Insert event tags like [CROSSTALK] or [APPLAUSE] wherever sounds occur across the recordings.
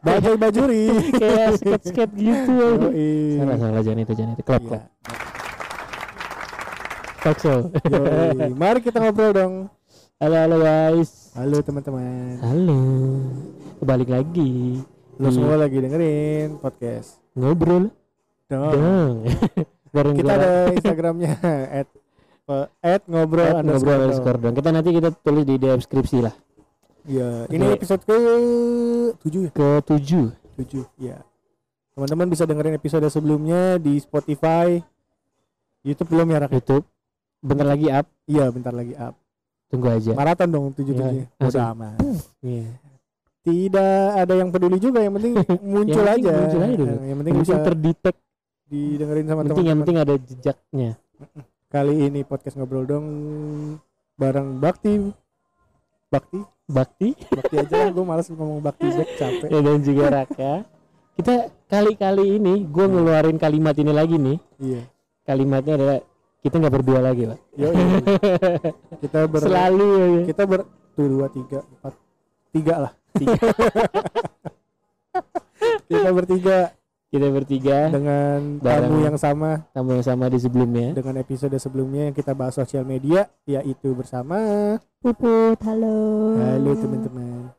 Bajai bajuri. [LAUGHS] kayak skate skate gitu Yoi. salah salah jangan itu jangan itu Iya. klub talk show. [LAUGHS] Mari kita ngobrol dong. halo halo guys Halo teman-teman. halo kembali lagi Lo semua lagi dengerin podcast. ngobrol Dong. dong [LAUGHS] bareng Kita ada Instagramnya at at ngobrol at ngobrol underscore underscore dong kita nanti kita tulis di deskripsi lah Iya. Ini Oke. episode ke tujuh ya. ke tujuh Tujuh. Iya. Teman-teman bisa dengerin episode sebelumnya di Spotify. YouTube belum ya Rak? YouTube bentar lagi up Iya, bentar lagi up. tunggu aja Maraton dong tujuh tujuh. Iya. Udah aman. Iya. Tidak ada yang peduli juga. Yang penting [LAUGHS] muncul Yang aja. muncul aja dulu. Yang penting bisa terdetek didengerin sama penting yang teman-teman. penting ada jejaknya Kali ini podcast ngobrol dong bareng Bakti. Bakti, bakti Bakti aja lah. Gue malas ngomong Bakti back capek. ya, dan juga Raka kita kali-kali ini gue ngeluarin kalimat ini lagi nih Iya. kalimatnya adalah kita nggak berdua lagi pak Yo, kita [LAUGHS] ber selalu ya. kita ber tuh dua tiga empat tiga lah. Tiga. [LAUGHS] kita bertiga kita bertiga dengan tamu yang sama. Tamu yang sama di sebelumnya. Dengan episode sebelumnya yang kita bahas sosial media yaitu bersama Puput, halo. halo teman-teman.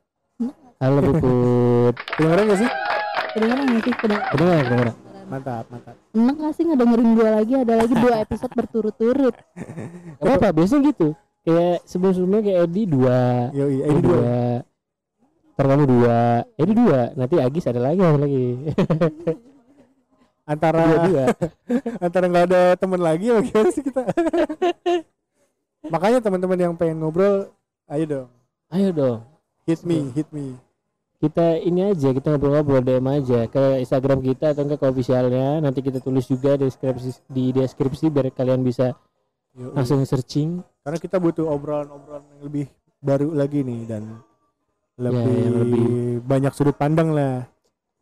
Halo Puput. [LAUGHS] Kedengeran gak sih? Kedengeran gak sih? Kedengeran. kedengar mantap mantap. Enak gak sih ngedengerin gua lagi? Ada lagi dua episode berturut-turut. apa biasanya gitu. Kayak sebelum sebelumnya kayak Edi dua. Yo iya Edi dua ntar kamu dua Edi dua. Nanti Agis ada lagi ada lagi. [LAUGHS] Antara dua dua [LAUGHS] antara nggak ada teman lagi gimana sih kita? [LAUGHS] Makanya teman-teman yang pengen ngobrol ayo dong. Ayo dong. Hit me hit me. Kita ini aja kita ngobrol-ngobrol DM aja ke Instagram kita atau ke officialnya. Nanti kita tulis juga deskripsi di deskripsi biar kalian bisa Yoi. langsung searching. Karena kita butuh obrolan-obrolan yang lebih baru lagi nih dan lebih, Ya, lebih- banyak sudut pandang lah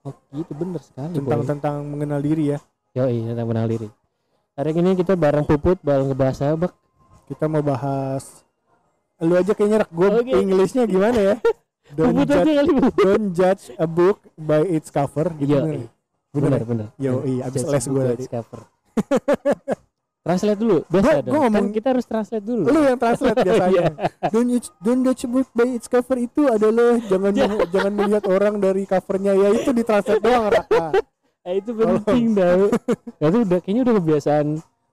oh gitu bener sekali tentang boy. tentang mengenal diri ya Yoi, tentang mengenal diri hari ini kita bareng Puput bareng ngebahas apa Bak? kita mau bahas lu aja kayaknya rak gue Oke. Inggrisnya gimana ya [LAUGHS] don't Puput judge, kali don't judge a book by its cover gitu Iya, bener iya. Bener bener bener Yo, iya, abis les gue tadi. cover. [LAUGHS] translate dulu biasa dong. gua ngomong- kan kita harus translate dulu. Lu yang translate biasanya. Don't don't judge book by its cover itu adalah jangan [LAUGHS] jangan melihat orang dari covernya ya itu di translate doang raka [LAUGHS] Eh, itu penting tau nah, itu udah kayaknya udah kebiasaan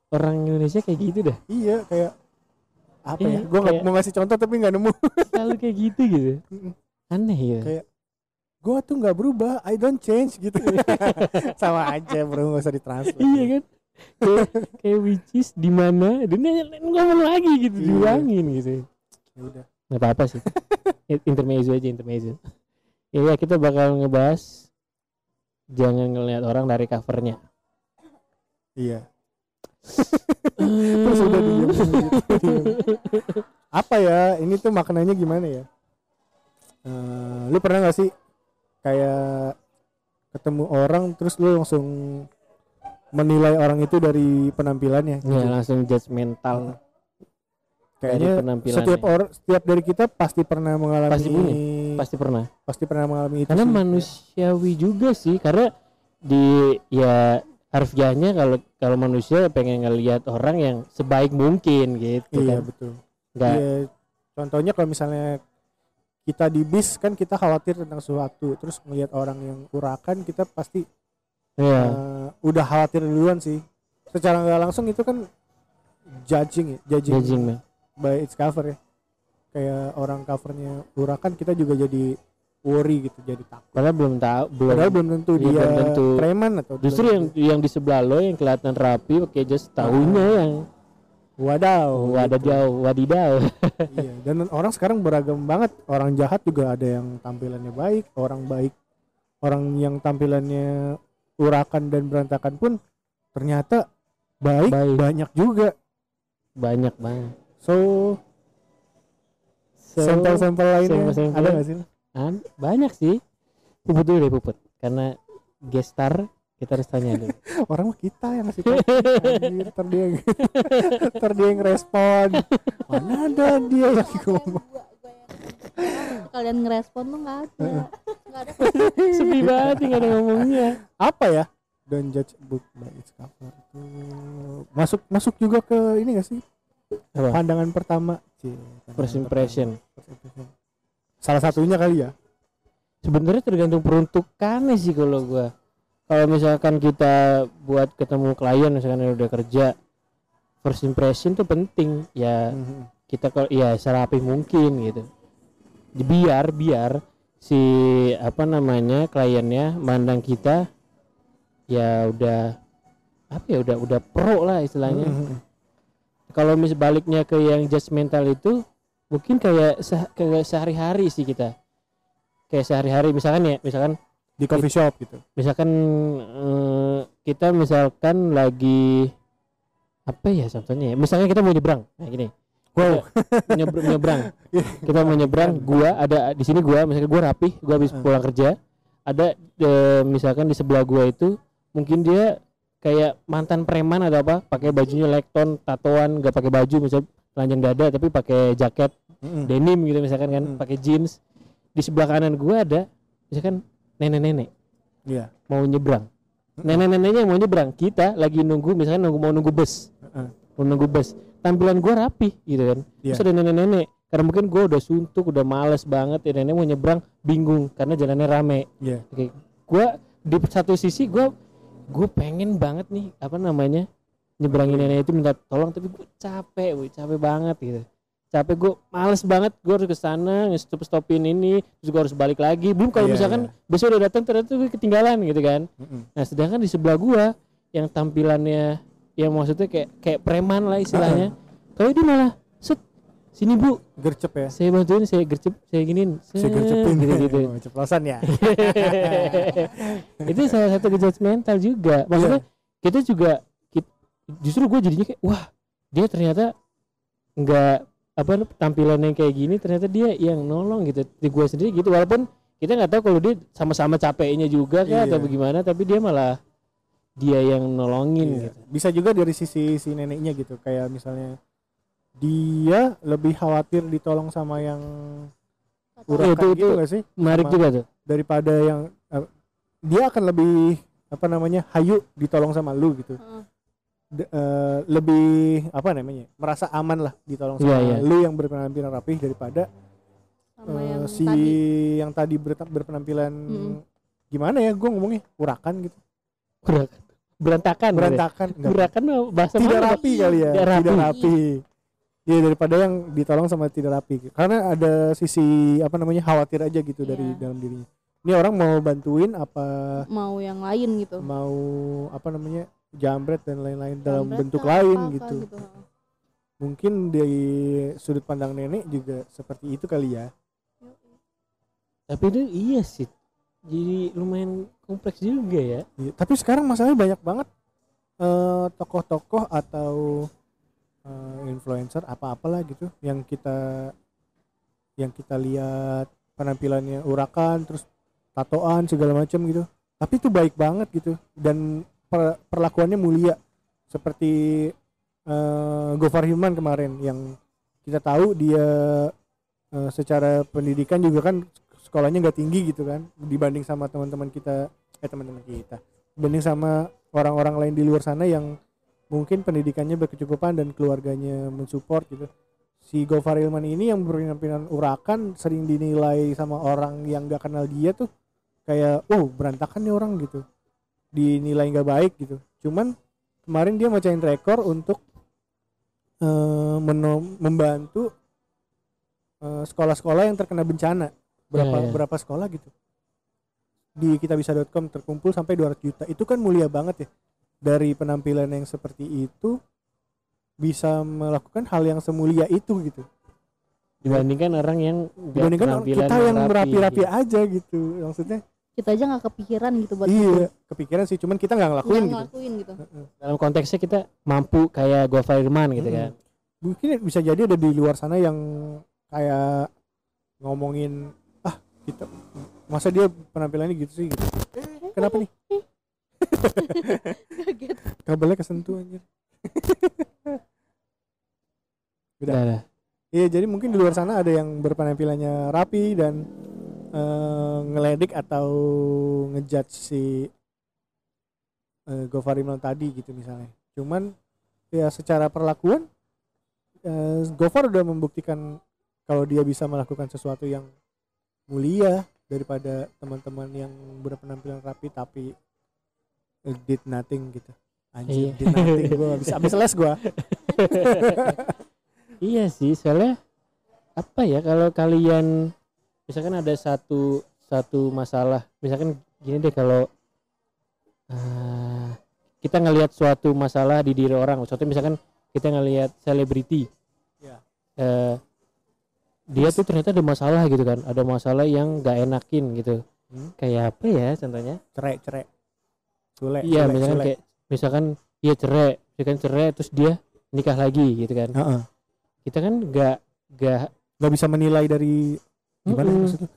orang Indonesia kayak gitu dah. Iya kayak apa Iya, ya gue nggak mau ngasih contoh tapi nggak nemu. [LAUGHS] Selalu kayak gitu gitu. Aneh ya. Kayak, gue tuh nggak berubah I don't change gitu. Sama aja bro nggak usah ditranslate. Iya kan kayak kayak which is di mana? Dia nanya ngomong lagi gitu Iya. diulangin gitu. Ya udah. Nggak apa apa sih. [LAUGHS] In- intermezzo aja intermezzo. Ya, ya kita bakal ngebahas jangan ngelihat orang dari covernya. Iya. Terus udah diem. Gitu apa ya? Ini tuh maknanya gimana ya? Eh, lu pernah gak sih kayak ketemu orang terus lu langsung menilai orang itu dari penampilannya. Gitu. ya langsung judgmental kayaknya dari penampilannya. setiap orang setiap dari kita pasti pernah mengalami Pasti punya, pasti pernah. Pasti pernah mengalami itu karena sih. manusiawi juga sih karena di ya harfiahnya kalau kalau manusia pengen ngelihat orang yang sebaik mungkin gitu iya kan. betul. Nggak. Iya, contohnya kalau misalnya kita di bis kan kita khawatir tentang sesuatu terus melihat orang yang urakan kita pasti ya eh, udah khawatir duluan sih. Secara nggak langsung itu kan judging ya judging, judging man. by its cover ya. Kayak orang covernya urakan kita juga jadi worry gitu jadi takut. Padahal belum tahu belum padahal belum tentu Iya, dia belum tentu. preman atau justru belum yang yang di sebelah lo yang kelihatan rapi pakai jas tahunya yang wadaw wadah gitu. jauh wadidaw. Iya dan orang sekarang beragam banget. Orang jahat juga ada yang tampilannya baik orang baik orang yang tampilannya urakan dan berantakan pun ternyata baik, Baik. banyak juga. Banyak banget. So, So, sampel-sampel lainnya sampel-sampel. ada gak sih? An- banyak sih. Puput dulu deh puput. Karena gestar kita harus tanya dulu. [LAUGHS] Orang mah kita yang ngasih tahu. Anjir, ntar dia [LAUGHS] ntar dia yang respon. [LAUGHS] Mana ada dia yang ngomong kalian ngerespon tuh nggak ada nggak ada [LAUGHS] Sepi banget nggak ada ngomongnya. apa ya don't judge book by its cover itu masuk masuk juga ke ini gak sih Apa? pandangan pertama Cie, First impression. pertama. Salah satunya kali ya Sebenarnya tergantung peruntukannya sih kalau gua. Kalau misalkan kita buat ketemu klien misalkan yang udah kerja first impression tuh penting ya Mhm. kita kalau ya serapi mungkin gitu biar biar si apa namanya kliennya mandang kita ya udah apa ya udah udah pro lah istilahnya. Mhm. kalau mis baliknya ke yang judgmental itu mungkin kayak se- kayak sehari-hari sih kita. Kayak sehari-hari misalkan ya misalkan di coffee shop gitu. misalkan eh, kita misalkan lagi apa ya contohnya ya misalnya kita mau nyebrang nah gini wow nyebrang, nyebrang. [LAUGHS] kita mau nyebrang gua ada di sini gua misalkan gua rapi gua habis Heeh. pulang kerja ada eh, misalkan di sebelah gua itu mungkin dia kayak mantan preman atau apa pakai bajunya lekton tatoan gak pakai baju misalnya telanjang dada tapi pakai jaket Mhm. denim gitu misalkan kan Hmm. pakai jeans di sebelah kanan gua ada misalkan nenek-nenek iya mau nyebrang Mm-mm. nenek-neneknya mau nyebrang kita lagi nunggu misalkan nunggu mau nunggu bus Heeh. mau nunggu bus tampilan gua rapi gitu kan Iya. terus ada nenek-nenek karena mungkin gua udah suntuk udah males banget ya nenek mau nyebrang bingung karena jalannya rame iya Oke, gua di satu sisi gua gue pengen banget nih apa namanya nyebrangin nenek itu minta tolong tapi gue capek woy, capek banget gitu capek gue males banget gue harus ke sana stop stopin ini terus gue harus balik lagi belum kalau Iya, misalkan iya. besok udah datang ternyata gue ketinggalan gitu kan Mhm. nah sedangkan di sebelah gua yang tampilannya yang maksudnya kayak kayak preman lah istilahnya. Kalau dia malah set sini bu. Gercep ya? Saya bantuin saya gercep saya giniin. Saya gercepin. Gitu gitu. [LAUGHS] Ceplosan ya? [LAUGHS] Itu salah satu mental juga. Maksudnya kita juga kit- justru gue jadinya kayak wah dia ternyata nggak apa tampilannya kayak gini ternyata dia yang nolong gitu. Di gue sendiri gitu. Walaupun kita nggak tahu kalau dia sama-sama capeknya juga kan atau Iya. bagaimana tapi dia malah dia yang nolongin Iya. gitu. Bisa juga dari sisi si neneknya gitu kayak misalnya dia lebih khawatir ditolong sama yang urakan itu- gitu itu- gak sih? menarik Sama- juga tuh. daripada yang eh, dia akan lebih apa namanya hayu ditolong sama lu gitu. Eh, lebih apa namanya merasa aman lah ditolong sama Iya, iya. lu yang berpenampilan rapih daripada sama eh, yang si tadi. yang tadi berta- berpenampilan Mm-mm. gimana ya gue ngomongnya? Urakan gitu. Berak- berantakan gitu. berantakan Enggak, Gerakan mah bahasa tidak mana, rapi kali ya? Tidak rapi. tidak rapi. Iya daripada yang ditolong sama tidak rapi. Karena ada sisi apa namanya khawatir aja gitu dari Iya. dalam dirinya. Ini orang mau bantuin apa mau yang lain gitu. mau apa namanya jambret dan lain-lain dalam bentuk lain apa-apa gitu. heeh. mungkin dari sudut pandang nenek juga seperti itu kali ya. Tapi itu iya sih jadi lumayan kompleks juga ya. Iya, tapi sekarang masalahnya banyak banget eh, tokoh-tokoh atau eh, influencer apa-apalah gitu yang kita yang kita lihat penampilannya urakan terus tatoan segala macam gitu. Tapi itu baik banget gitu dan per- perlakuannya mulia. Seperti eh, Gofar Hilman kemarin yang kita tahu dia eh, secara pendidikan juga kan sekolahnya nggak tinggi gitu kan dibanding sama teman-teman kita eh teman-teman kita. Dibanding sama orang-orang lain di luar sana yang mungkin pendidikannya berkecukupan dan keluarganya mensupport gitu. Si Gofar Hilman ini yang berpenampilan urakan sering dinilai sama orang yang gak kenal dia tuh kayak oh berantakan nih orang gitu. Dinilai nggak baik gitu. Cuman kemarin dia mecahin rekor untuk meno- membantu eh, sekolah-sekolah yang terkena bencana berapa Iya, iya. berapa sekolah gitu? Di kitabisa.com terkumpul sampai 200 juta. Itu kan mulia banget ya. Dari penampilan yang seperti itu bisa melakukan hal yang semulia itu gitu. Dibandingkan orang yang dibandingkan kita yang rapi rapi-rapi gitu. aja gitu. Maksudnya kita aja nggak kepikiran gitu buat iya kepikiran sih. Cuman kita nggak ngelakuin gitu. ngelakuin gitu. Dalam konteksnya kita mampu kayak gua Firman gitu Mm-mm. kan. Mungkin bisa jadi ada di luar sana yang kayak ngomongin kita masa dia penampilannya gitu sih gitu. Eh, kenapa nih kabelnya kesentuh anjir [LAUGHS] udah. Iya, jadi mungkin di luar sana ada yang berpenampilannya rapi dan eh, ngeledik atau ngejudge si eh, Gofar Imlan tadi gitu misalnya. Cuman ya secara perlakuan eh, Gofar udah membuktikan kalau dia bisa melakukan sesuatu yang mulia daripada teman-teman yang berpenampilan rapi tapi eh, did nothing gitu. Anjir, Iya. did nothing gua habis habis les gua. [LAUGHS] Iya sih, soalnya apa ya kalau kalian misalkan ada satu satu masalah, misalkan gini deh kalau eh, kita ngelihat suatu masalah di diri orang, suatu misalkan kita ngelihat selebriti, Ya. Dia tuh ternyata ada masalah gitu kan, ada masalah yang gak enakin gitu, Hmm. kayak apa ya contohnya? Cerai, cerai. Sule, Iya, misalkan sule. kayak misalkan dia cerai, misalkan cerai terus dia nikah lagi gitu kan, Heeh. kita kan gak gak nggak bisa menilai dari gimana Mm-mm. maksudnya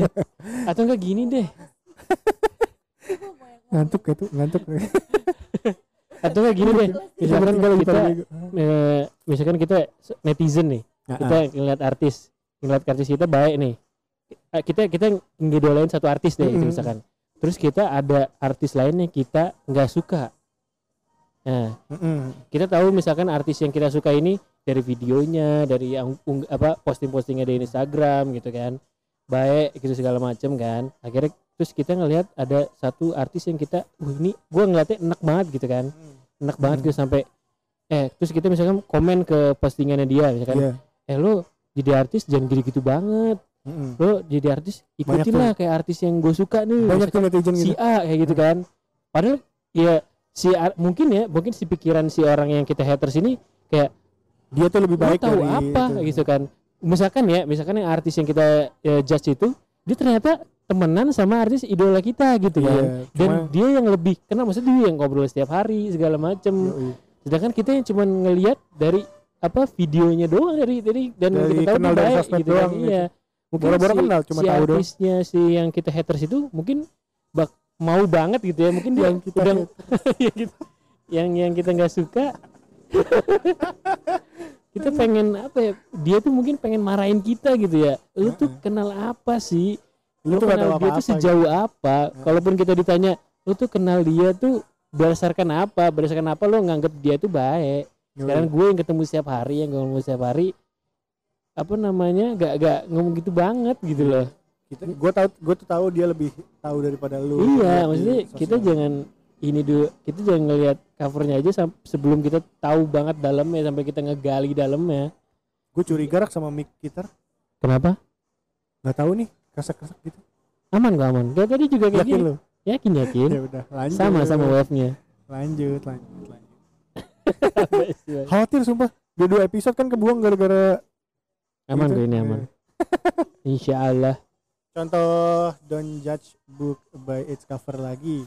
[LAUGHS] atau enggak gini deh ngantuk itu ngantuk atau enggak gini deh misalkan kita bego. eh, misalkan kita netizen nih Ah, kita ngeliat artis ngeliat artis kita baik nih Eh, kita kita ngidolain satu artis deh gitu Mm-mm. misalkan terus kita ada artis lain yang kita nggak suka nah ah. Mm-mm. kita tahu misalkan artis yang kita suka ini dari videonya dari yang apa posting-postingnya di Instagram gitu kan baik gitu segala macem kan akhirnya terus kita ngelihat ada satu artis yang kita wah ini gua ngeliatnya enak banget gitu kan enak banget Hmm. gitu sampai eh terus kita misalkan komen ke postingannya dia misalkan Iya. Eh lo jadi artis jangan gitu-gitu banget. Mm-mm. lo jadi artis ikutin lah kayak artis yang gue suka nih. Banyak tuh netizen si gitu. A kayak gitu kan. Padahal ya si A- mungkin ya mungkin si pikiran si orang yang kita haters ini dia tuh lebih baik tahu dari apa itu. gitu kan. Misalkan ya misalkan yang artis yang kita ya, judge itu dia ternyata temenan sama artis idola kita gitu Iya, kan. dan cuma- dia yang lebih kenal maksudnya dia yang ngobrol setiap hari segala macem. Yoi. sedangkan kita yang cuman ngelihat dari apa videonya doang dari dari dan Dari kita tahu kenal dia dari baik sosmed gitu kan. doang gitu. iya mungkin Boro-boro si, kenal, cuma si tahu doang. artisnya si yang kita haters itu mungkin bak mau banget gitu ya. Mungkin dia Yang kita udah hate. [LAUGHS] ya gitu. Yang yang kita nggak suka. [LAUGHS] Kita pengen apa ya dia tuh mungkin pengen marahin kita gitu ya. Lu tuh kenal apa sih? Lu lu tuh kenal dia apa-apa tuh sejauh apa? Kalaupun kita ditanya lu tuh kenal dia tuh berdasarkan apa? Berdasarkan apa lu nganggap dia tuh baik? gitu. Sekarang gue yang ketemu setiap hari yang ngomong setiap hari apa namanya gak gak ngomong gitu banget gitu loh. Kita gue tahu gue tuh tahu dia lebih tahu daripada lu. Iya Di maksudnya kita sosmed. jangan ini dulu kita jangan ngelihat covernya aja sebelum kita tahu banget dalamnya sampai kita ngegali dalamnya. Gue curiga rak sama mic gitar kenapa? Nggak tahu nih kasak kasak gitu. Aman gak aman. Kayak tadi juga kayak yakin gini. lu? Yakin yakin. [LAUGHS] Ya udah lanjut. Sama sama wave nya lanjut lanjut lanjut [LAUGHS] khawatir sumpah. Di dua episode kan kebuang gara-gara aman gitu. ini aman. [LAUGHS] Insya Allah contoh don't judge book by its cover lagi.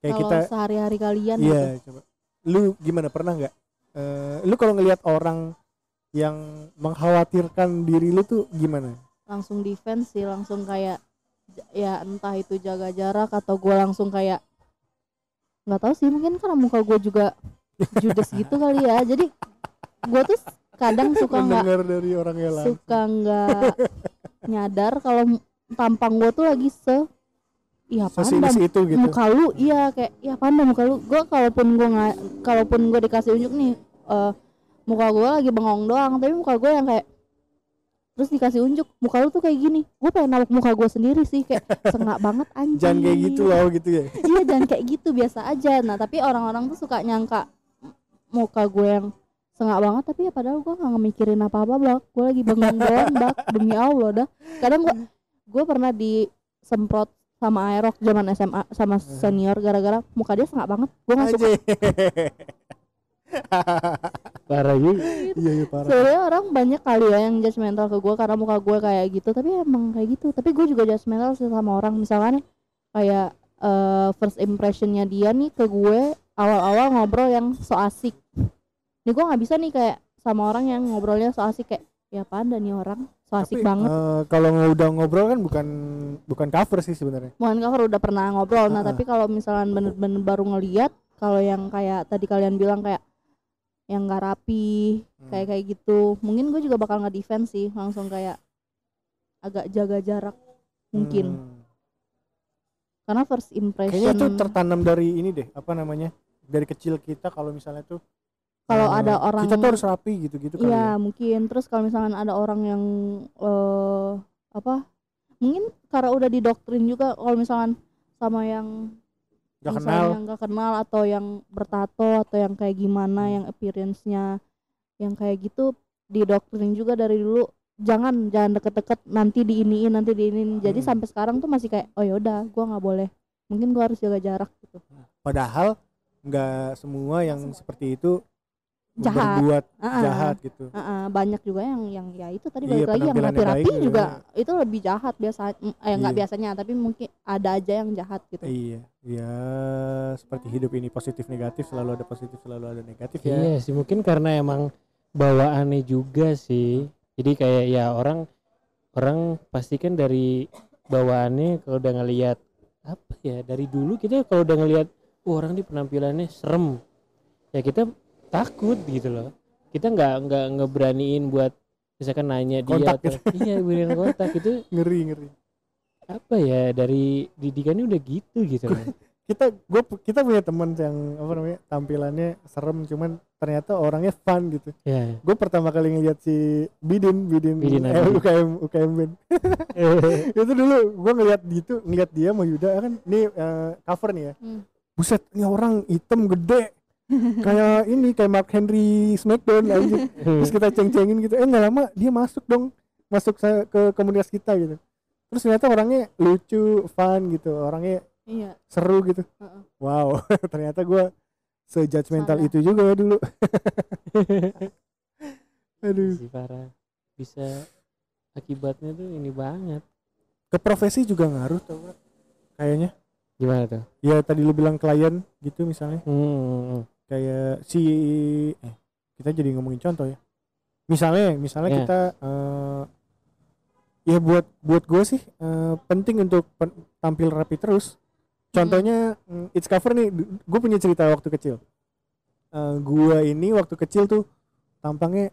Kayak Kalau kita sehari-hari kalian iya gitu. coba. Lu gimana pernah nggak? Eh, lu kalau ngelihat orang yang mengkhawatirkan diri lu tuh gimana? Langsung defense sih langsung kayak ya entah itu jaga jarak atau gue langsung kayak nggak tahu sih mungkin karena muka gue juga judes gitu kali ya. Jadi gue tuh kadang suka nggak mendengar dari orang yang lain. suka nggak nyadar kalau tampang gue tuh lagi se iya pandang itu gitu. Muka lu iya kayak iya pandang muka lu? Gue kalaupun gue nggak kalaupun gue dikasih unjuk nih eh, muka gue lagi bengong doang tapi muka gue yang kayak terus dikasih unjuk muka lu tuh kayak gini. Gue pengen nabok muka gue sendiri sih kayak sengak banget anjing. Jangan kayak gitu loh gitu ya? Iya jangan kayak gitu biasa aja. Nah tapi orang-orang tuh suka nyangka muka gue yang sengak banget tapi ya padahal gue nggak mikirin apa-apa bak gue lagi bengong doang bak demi allah dah. Kadang gue gue pernah disemprot sama aerok zaman SMA sama senior gara-gara muka dia sengak banget. Gue nggak suka. [LAUGHS] Parah juga. Iya iya parah. Sebenarnya orang banyak kali ya yang judgmental ke gue karena muka gue kayak gitu tapi emang kayak gitu. Tapi gue juga judgmental sih sama orang. Misalkan kayak eh, first impressionnya dia nih ke gue awal-awal ngobrol yang so asik nih gue nggak bisa nih kayak sama orang yang ngobrolnya so asik kayak ya panda nih orang so asik Tapi, banget eh, kalau udah ngobrol kan bukan bukan cover sih sebenarnya Mohon cover udah pernah ngobrol nah Heeh. tapi kalau misalkan bener-bener baru ngeliat kalau yang kayak tadi kalian bilang kayak yang nggak rapi Hmm. kayak kayak gitu mungkin gue juga bakal nggak defense sih langsung kayak agak jaga jarak mungkin Hmm. Karena first impression Kayaknya itu tertanam dari ini deh, apa namanya? Dari kecil kita kalau misalnya tuh Kalau eh, ada orang- kita tuh harus rapi gitu-gitu Iya ya. mungkin terus kalau misalkan ada orang yang eh apa mungkin karena udah didoktrin juga kalau misalkan sama yang Gak misalnya kenal. yang gak kenal atau yang bertato atau yang kayak gimana Hmm. yang appearance-nya yang kayak gitu didoktrin juga dari dulu jangan jangan deket-deket nanti diiniin nanti diiniin jadi Hmm. sampai sekarang tuh masih kayak oh yaudah gua nggak boleh mungkin gua harus jaga jarak gitu Padahal nggak semua yang seperti itu Jahat. berbuat Ah, jahat gitu. ah, ah, banyak juga yang yang ya itu tadi Iya, balik lagi yang rapi-rapi baik juga juga. itu lebih jahat biasa mm, eh nggak Iya. biasanya tapi mungkin ada aja yang jahat gitu Iya, ya seperti hidup ini positif negatif selalu ada positif selalu ada negatif ya. Iya sih mungkin karena emang bawaannya juga sih. Jadi kayak ya orang orang pasti kan dari bawaannya kalau udah ngelihat apa ya dari dulu kita kalau udah ngelihat "Wah, orang di penampilannya serem ya kita takut gitu loh kita nggak nggak ngeberaniin buat misalkan nanya dia Kontak atau iya beriin kontak itu [LAUGHS] Ngeri ngeri. apa ya dari didikannya udah gitu gitu loh. [LAUGHS] Kita gue kita punya teman yang apa namanya tampilannya serem cuman ternyata orangnya fun gitu. ya Gue pertama kali ngeliat si Bidin Bidin, Bidin eh, Abidin. UKM UKM band. [LAUGHS] itu dulu gue ngeliat gitu ngeliat dia sama Yuda kan ini eh, cover nih ya. Hmm. Buset, ini orang hitam gede kayak ini kayak Mark Henry Smackdown anjing. terus kita ceng-cengin gitu eh nggak lama dia masuk dong masuk ke komunitas kita gitu terus ternyata orangnya lucu fun gitu orangnya iya. Seru gitu. Heeh. wow [LAUGHS] ternyata gue sejudgmental Salah. itu juga ya dulu. [LAUGHS] Aduh. Sih parah. Bisa akibatnya tuh ini banget. Ke profesi juga ngaruh tau gak? kayaknya. Gimana tuh? Ya tadi lu bilang klien gitu misalnya. Hmm. kayak si eh kita jadi ngomongin contoh ya. Misalnya misalnya Ya. kita eh, ya buat buat gue sih eh, penting untuk pen- tampil rapi terus contohnya mm, it's cover nih gue punya cerita waktu kecil Eh gue ini waktu kecil tuh tampangnya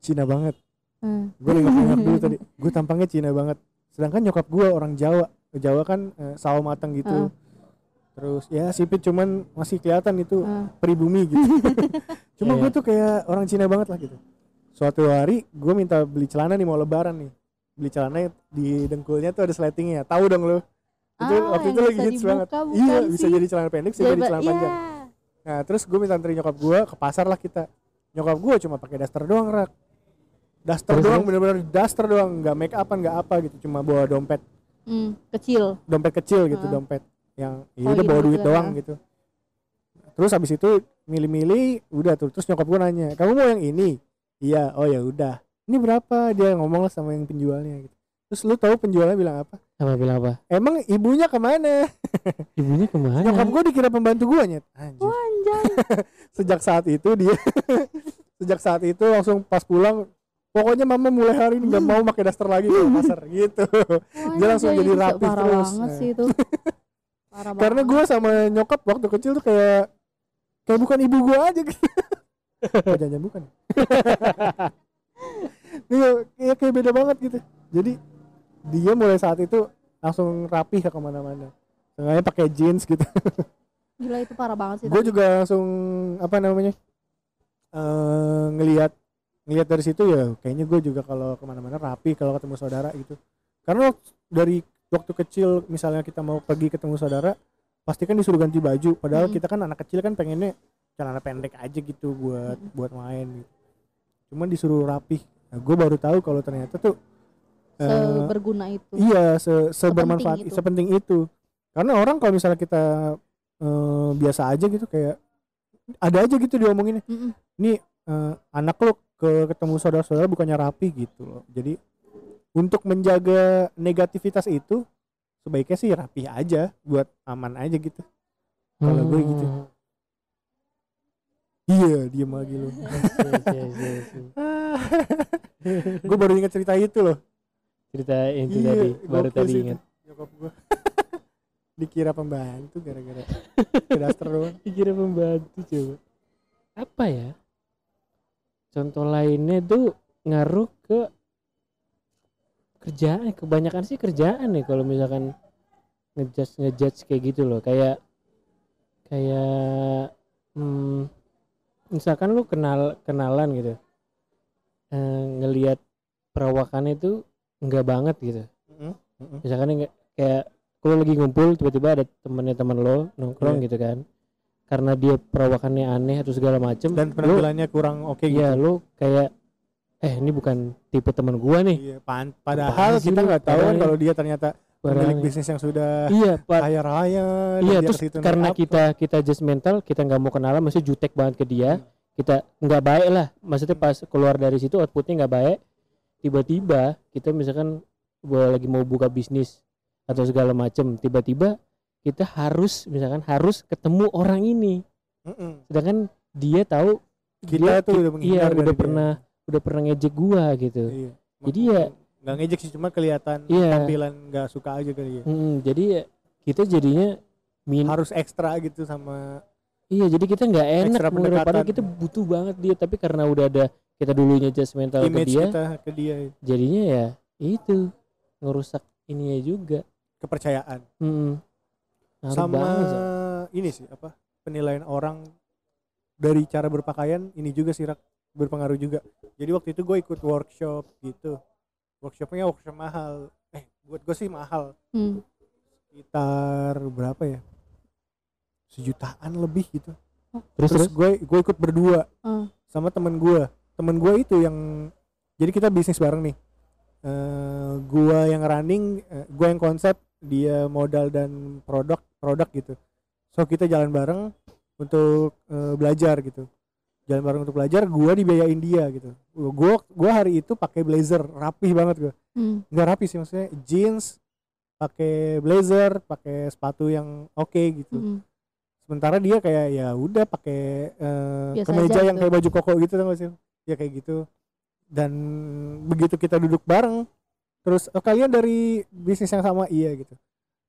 Cina banget Hmm. gue nengok-nengok dulu [LAUGHS] tadi gue tampangnya Cina banget sedangkan nyokap gue orang Jawa Jawa kan eh, sawo matang gitu Ah. terus ya sipit cuman masih kelihatan itu Ah. pribumi gitu [LAUGHS] [LAUGHS] cuma Iya, gue iya. tuh kayak orang Cina banget lah gitu suatu hari gue minta beli celana nih mau lebaran nih beli celana di dengkulnya tuh ada sletingnya tahu dong lo itu Ah, waktu itu lagi hits banget. iya bukan bisa sih? jadi celana pendek bisa jadi Jadi, celana iya. panjang. Nah terus gue minta anterin nyokap gue ke pasar lah kita. Nyokap gue cuma pakai daster doang rak. Daster Terus, doang bener-bener daster doang. Nggak make upan nggak apa gitu. Cuma bawa dompet. Hmm, kecil. Dompet kecil gitu Heeh. dompet yang ya Oh, udah iya, bawa duit ya. doang gitu. Terus habis itu milih-milih udah tuh. Terus nyokap gue nanya kamu mau yang ini? Iya. Oh ya udah. Ini berapa? Dia ngomong lah sama yang penjualnya gitu. Terus lu tahu penjualnya bilang apa apa bilang apa? Emang ibunya ke mana? Ibunya ke mana? Nyokap gue dikira pembantu gue nyet. Anjir Anjay. [LAUGHS] sejak saat itu dia. [LAUGHS] Sejak saat itu langsung pas pulang pokoknya mama mulai hari ini nggak mau pakai daster lagi ke pasar [LAUGHS] gitu. Dia langsung jadi rapi parah terus. banget Nah. sih itu. Parah karena gue sama nyokap waktu kecil tuh kayak kayak bukan ibu gue aja. Gitu oh, jangan bukan iya kayak, kayak beda banget gitu. Jadi dia mulai saat itu langsung rapi ke ke mana-mana. Sengaja pakai jeans gitu. [LAUGHS] Gila itu parah banget sih gue juga langsung apa namanya eh ngelihat ngelihat dari situ ya kayaknya gue juga kalau ke mana-mana rapi kalau ketemu saudara gitu. Karena dari waktu kecil misalnya kita mau pergi ketemu saudara pasti kan disuruh ganti baju. Padahal Mm. kita kan anak kecil kan pengennya celana pendek aja gitu buat Mm. buat main gitu. Cuman disuruh rapi nah, gue baru tahu kalau ternyata tuh seberguna itu Iya, se sebermanfaat, itu. sepenting itu. Karena orang kalau misalnya kita eh, biasa aja gitu kayak ada aja gitu diomongin Mm-mm. eh, anak lo ke ketemu saudara-saudara bukannya rapi gitu loh. Jadi untuk menjaga negativitas itu sebaiknya sih rapi aja buat aman aja gitu. kalau gue gitu. Hmm. Iya, diem lagi lo. [LAUGHS] Oke, oke, oke, oke. [LAUGHS] gue baru ingat cerita itu loh. Cerita itu Iya, tadi baru tadi ingat. Nyokap gue. [LAUGHS] Dikira pembantu gara-gara [LAUGHS] daster doang. dikira pembantu coba apa ya contoh lainnya tuh ngaruh ke kerjaan kebanyakan sih kerjaan nih kalau misalkan ngejudge ngejudge kayak gitu loh kayak kayak hmm, misalkan lu kenal kenalan gitu eh, ngelihat perawakannya itu enggak banget gitu. Mm-mm. misalkan enggak kayak kalau lagi ngumpul tiba-tiba ada temennya teman lo nongkrong Iya. gitu kan karena dia perawakannya aneh atau segala macem dan penampilannya kurang oke gitu iya lu kayak eh ini bukan tipe teman gua nih Iya, pan- padahal Apaan sih kita nggak tahu kan kalau dia ternyata pemilik Barangnya. bisnis yang sudah iya kaya raya iya terus karena apa. kita kita just mental kita nggak mau kenalan masih jutek banget ke dia Hmm. kita nggak baik lah maksudnya pas keluar dari situ outputnya nggak baik tiba-tiba kita misalkan gua lagi mau buka bisnis atau segala macem tiba-tiba kita harus misalkan harus ketemu orang ini Mm-mm. sedangkan dia tahu kita dia- tuh udah iya udah dia. pernah udah pernah ngejek gua gitu iya. Jadi ya- nggak ngejek sih cuma kelihatan Iya. tampilan nggak suka aja kali ya Mm, jadi ya kita jadinya min harus ekstra gitu sama iya jadi kita nggak enak Ekstra menurut padahal pendekatan. kita butuh banget dia tapi karena udah ada kita dulunya judgmental ke image dia kita ke dia. jadinya ya itu ngerusak ininya juga. Kepercayaan. Mm. Ngaruh sama banget, Zak. ini sih apa penilaian orang dari cara berpakaian ini juga sih Rak, berpengaruh juga. Jadi waktu itu gue ikut workshop gitu. Workshopnya workshop mahal. Eh buat gue sih mahal. Hmm. sekitar berapa ya sejutaan lebih gitu. Terus terus terus? gue gue ikut berdua Ah. sama temen gue temen gue itu yang jadi kita bisnis bareng nih. Eh gue yang running eh, gue yang konsep dia modal dan produk produk gitu. So kita jalan bareng untuk eh, belajar gitu. Jalan bareng untuk belajar gue dibiayain dia gitu. Gue gue hari itu pakai blazer rapih banget gue Hmm. nggak rapi sih maksudnya jeans pakai blazer pakai sepatu yang oke gitu. Hmm. Sementara dia kayak ya udah pakai Biasa kemeja yang gitu. kayak baju koko gitu tau gak sih? Ya kayak gitu. Dan begitu kita duduk bareng terus oh, kalian dari bisnis yang sama? Iya gitu.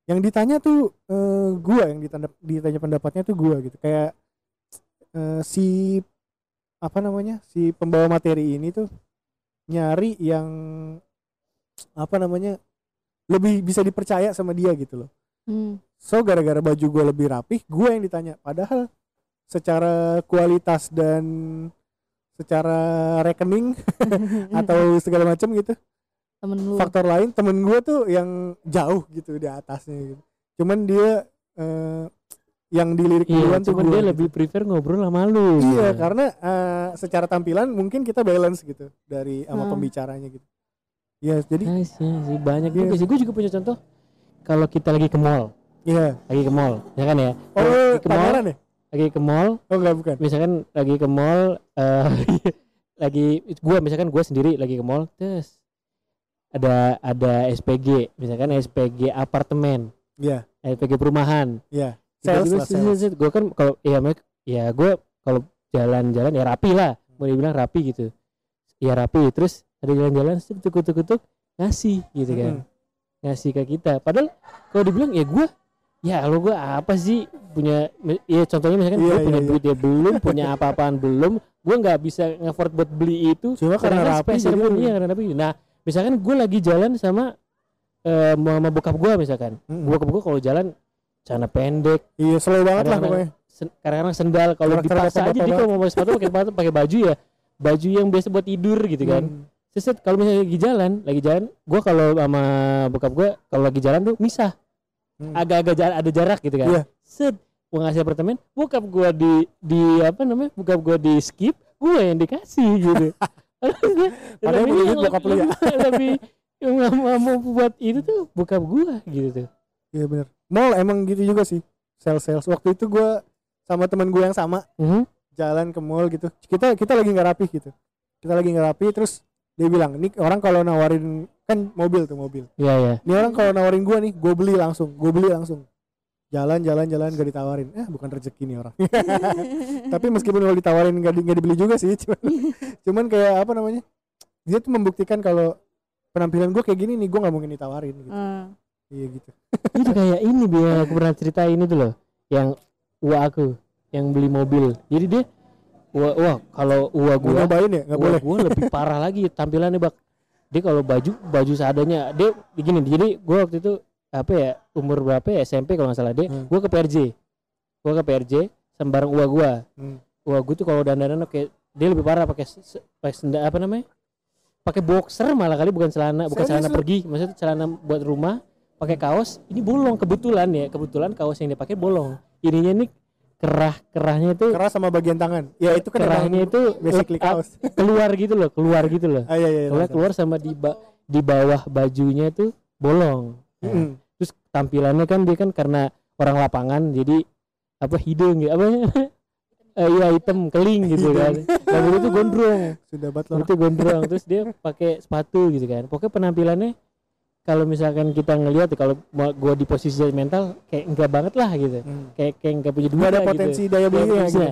Yang ditanya tuh eh, gua yang ditanya ditanya pendapatnya tuh gua gitu. Kayak eh, si apa namanya si pembawa materi ini tuh nyari yang apa namanya lebih bisa dipercaya sama dia gitu loh. Hmm. So gara-gara baju gue lebih rapih, gue yang ditanya. Padahal secara kualitas dan secara rekening [LAUGHS] atau segala macam gitu, temen lu faktor lain temen gue tuh yang jauh gitu di atasnya gitu. Cuman dia eh, yang dilirik iya duluan tuh cuman gue. dia gitu. lebih prefer ngobrol sama lu Iya, karena eh, secara tampilan mungkin kita balance gitu dari sama Hmm. pembicaranya gitu. Ya, jadi Nice, ya sih banyak Iya. juga sih gue juga punya contoh kalau kita lagi ke mall iya. lagi ke mall ya kan ya Oh, lagi ke mall ya? lagi ke mall Oh, enggak bukan. misalkan lagi ke mall eh [LAUGHS] lagi gua misalkan gua sendiri lagi ke mall terus ada ada SPG misalkan SPG apartemen Iya, SPG perumahan iya. Sales lah, sales. gue kan kalau ya ya gue kalau jalan-jalan ya rapi lah boleh bilang rapi gitu ya rapi terus ada jalan-jalan set, tutuk-tutuk ngasih gitu kan Mm-mm. ngasih ke kita padahal kalau dibilang ya gue ya lo gue apa sih? Punya ya contohnya misalkan Iya, gue iya, punya iya. duit ya belum punya apa-apaan belum gue nggak bisa nge-afford buat beli itu Cuma karena Sedangkan rapi jadi pun iya karena rapi. Nah misalkan gue lagi jalan sama eh mau sama bokap gue misalkan. Mm-mm. bokap gue kalau jalan celana pendek. Iya, slow banget lah pokoknya. sen- kadang-kadang sendal kalau dipaksa aja dia kalau mau pakai sepatu pakai sepatu pakai baju ya. Baju yang biasa buat tidur gitu kan. Hmm. Seset kalau misalnya lagi jalan lagi jalan gua kalau sama bokap gua kalau lagi jalan tuh misah Hmm. agak-agak jarak ada jarak gitu kan Iya. set gua ngasih apartemen bokap gua di di apa namanya bokap gua di skip gua yang dikasih gitu [LAUGHS] Padahal Tapi yang duit bokap lu ya. lebih- lebih yang nggak mau buat itu tuh bokap gua gitu tuh Iya bener. Mall emang gitu juga sih. Sales sales. Waktu itu gue sama teman gue yang sama Mhm. jalan ke mall gitu. Kita kita lagi nggak rapi gitu. Kita lagi nggak rapi terus dia bilang, "Ini orang kalau nawarin kan mobil tuh mobil. Iya ya Ini orang kalau nawarin gue nih, gue beli langsung. Gue beli langsung. Jalan jalan jalan gak ditawarin. Eh bukan rezeki nih orang. [LAUGHS] Tapi meskipun kalau ditawarin gak, di, nggak dibeli juga sih. Cuman, [LAUGHS] cuman kayak apa namanya? Dia tuh membuktikan kalau penampilan gue kayak gini nih, gue nggak mungkin ditawarin. Gitu. Hmm. Iya gitu. itu kayak ini biar aku pernah ceritain itu loh yang uak aku yang beli mobil jadi dia Wah, wah kalau uwa gua nyobain ya? Nggak boleh. Gue lebih [LAUGHS] parah lagi tampilannya bak. Dia kalau baju baju seadanya dia begini. Jadi gue waktu itu apa ya umur berapa ya SMP kalau nggak salah dia. Hmm. Gue ke PRJ. Gue ke PRJ sama bareng uang gue. Hmm. Uang gue tuh kalau dandanan kayak dia lebih parah pakai pakai senda apa namanya? Pakai boxer malah kali bukan celana, bukan Serius celana pergi, maksudnya celana buat rumah, pakai kaos. Ini bolong kebetulan ya, kebetulan kaos yang dia pakai bolong. Ininya nih kerah kerahnya itu Keras sama bagian tangan. Ya itu kan kerahnya itu basically kaos. [LAUGHS] keluar gitu loh, keluar gitu loh. Ah iya iya. Soalnya tahu, keluar sama di ba- di bawah bajunya itu bolong. Nah, Mm-mm. Terus tampilannya kan dia kan karena orang lapangan jadi apa hidung gitu apa [LAUGHS] eh, iya hitam keling gitu kan. Lalu itu gondrong, [LAUGHS] Sudah bat itu gondrong. Terus dia pakai sepatu gitu kan. Pokoknya penampilannya kalau misalkan kita ngelihat kalau mau gua di posisi mental kayak enggak banget lah gitu. Hmm. Kayak kayak enggak punya duit ada lah potensi gitu. daya belinya gitu.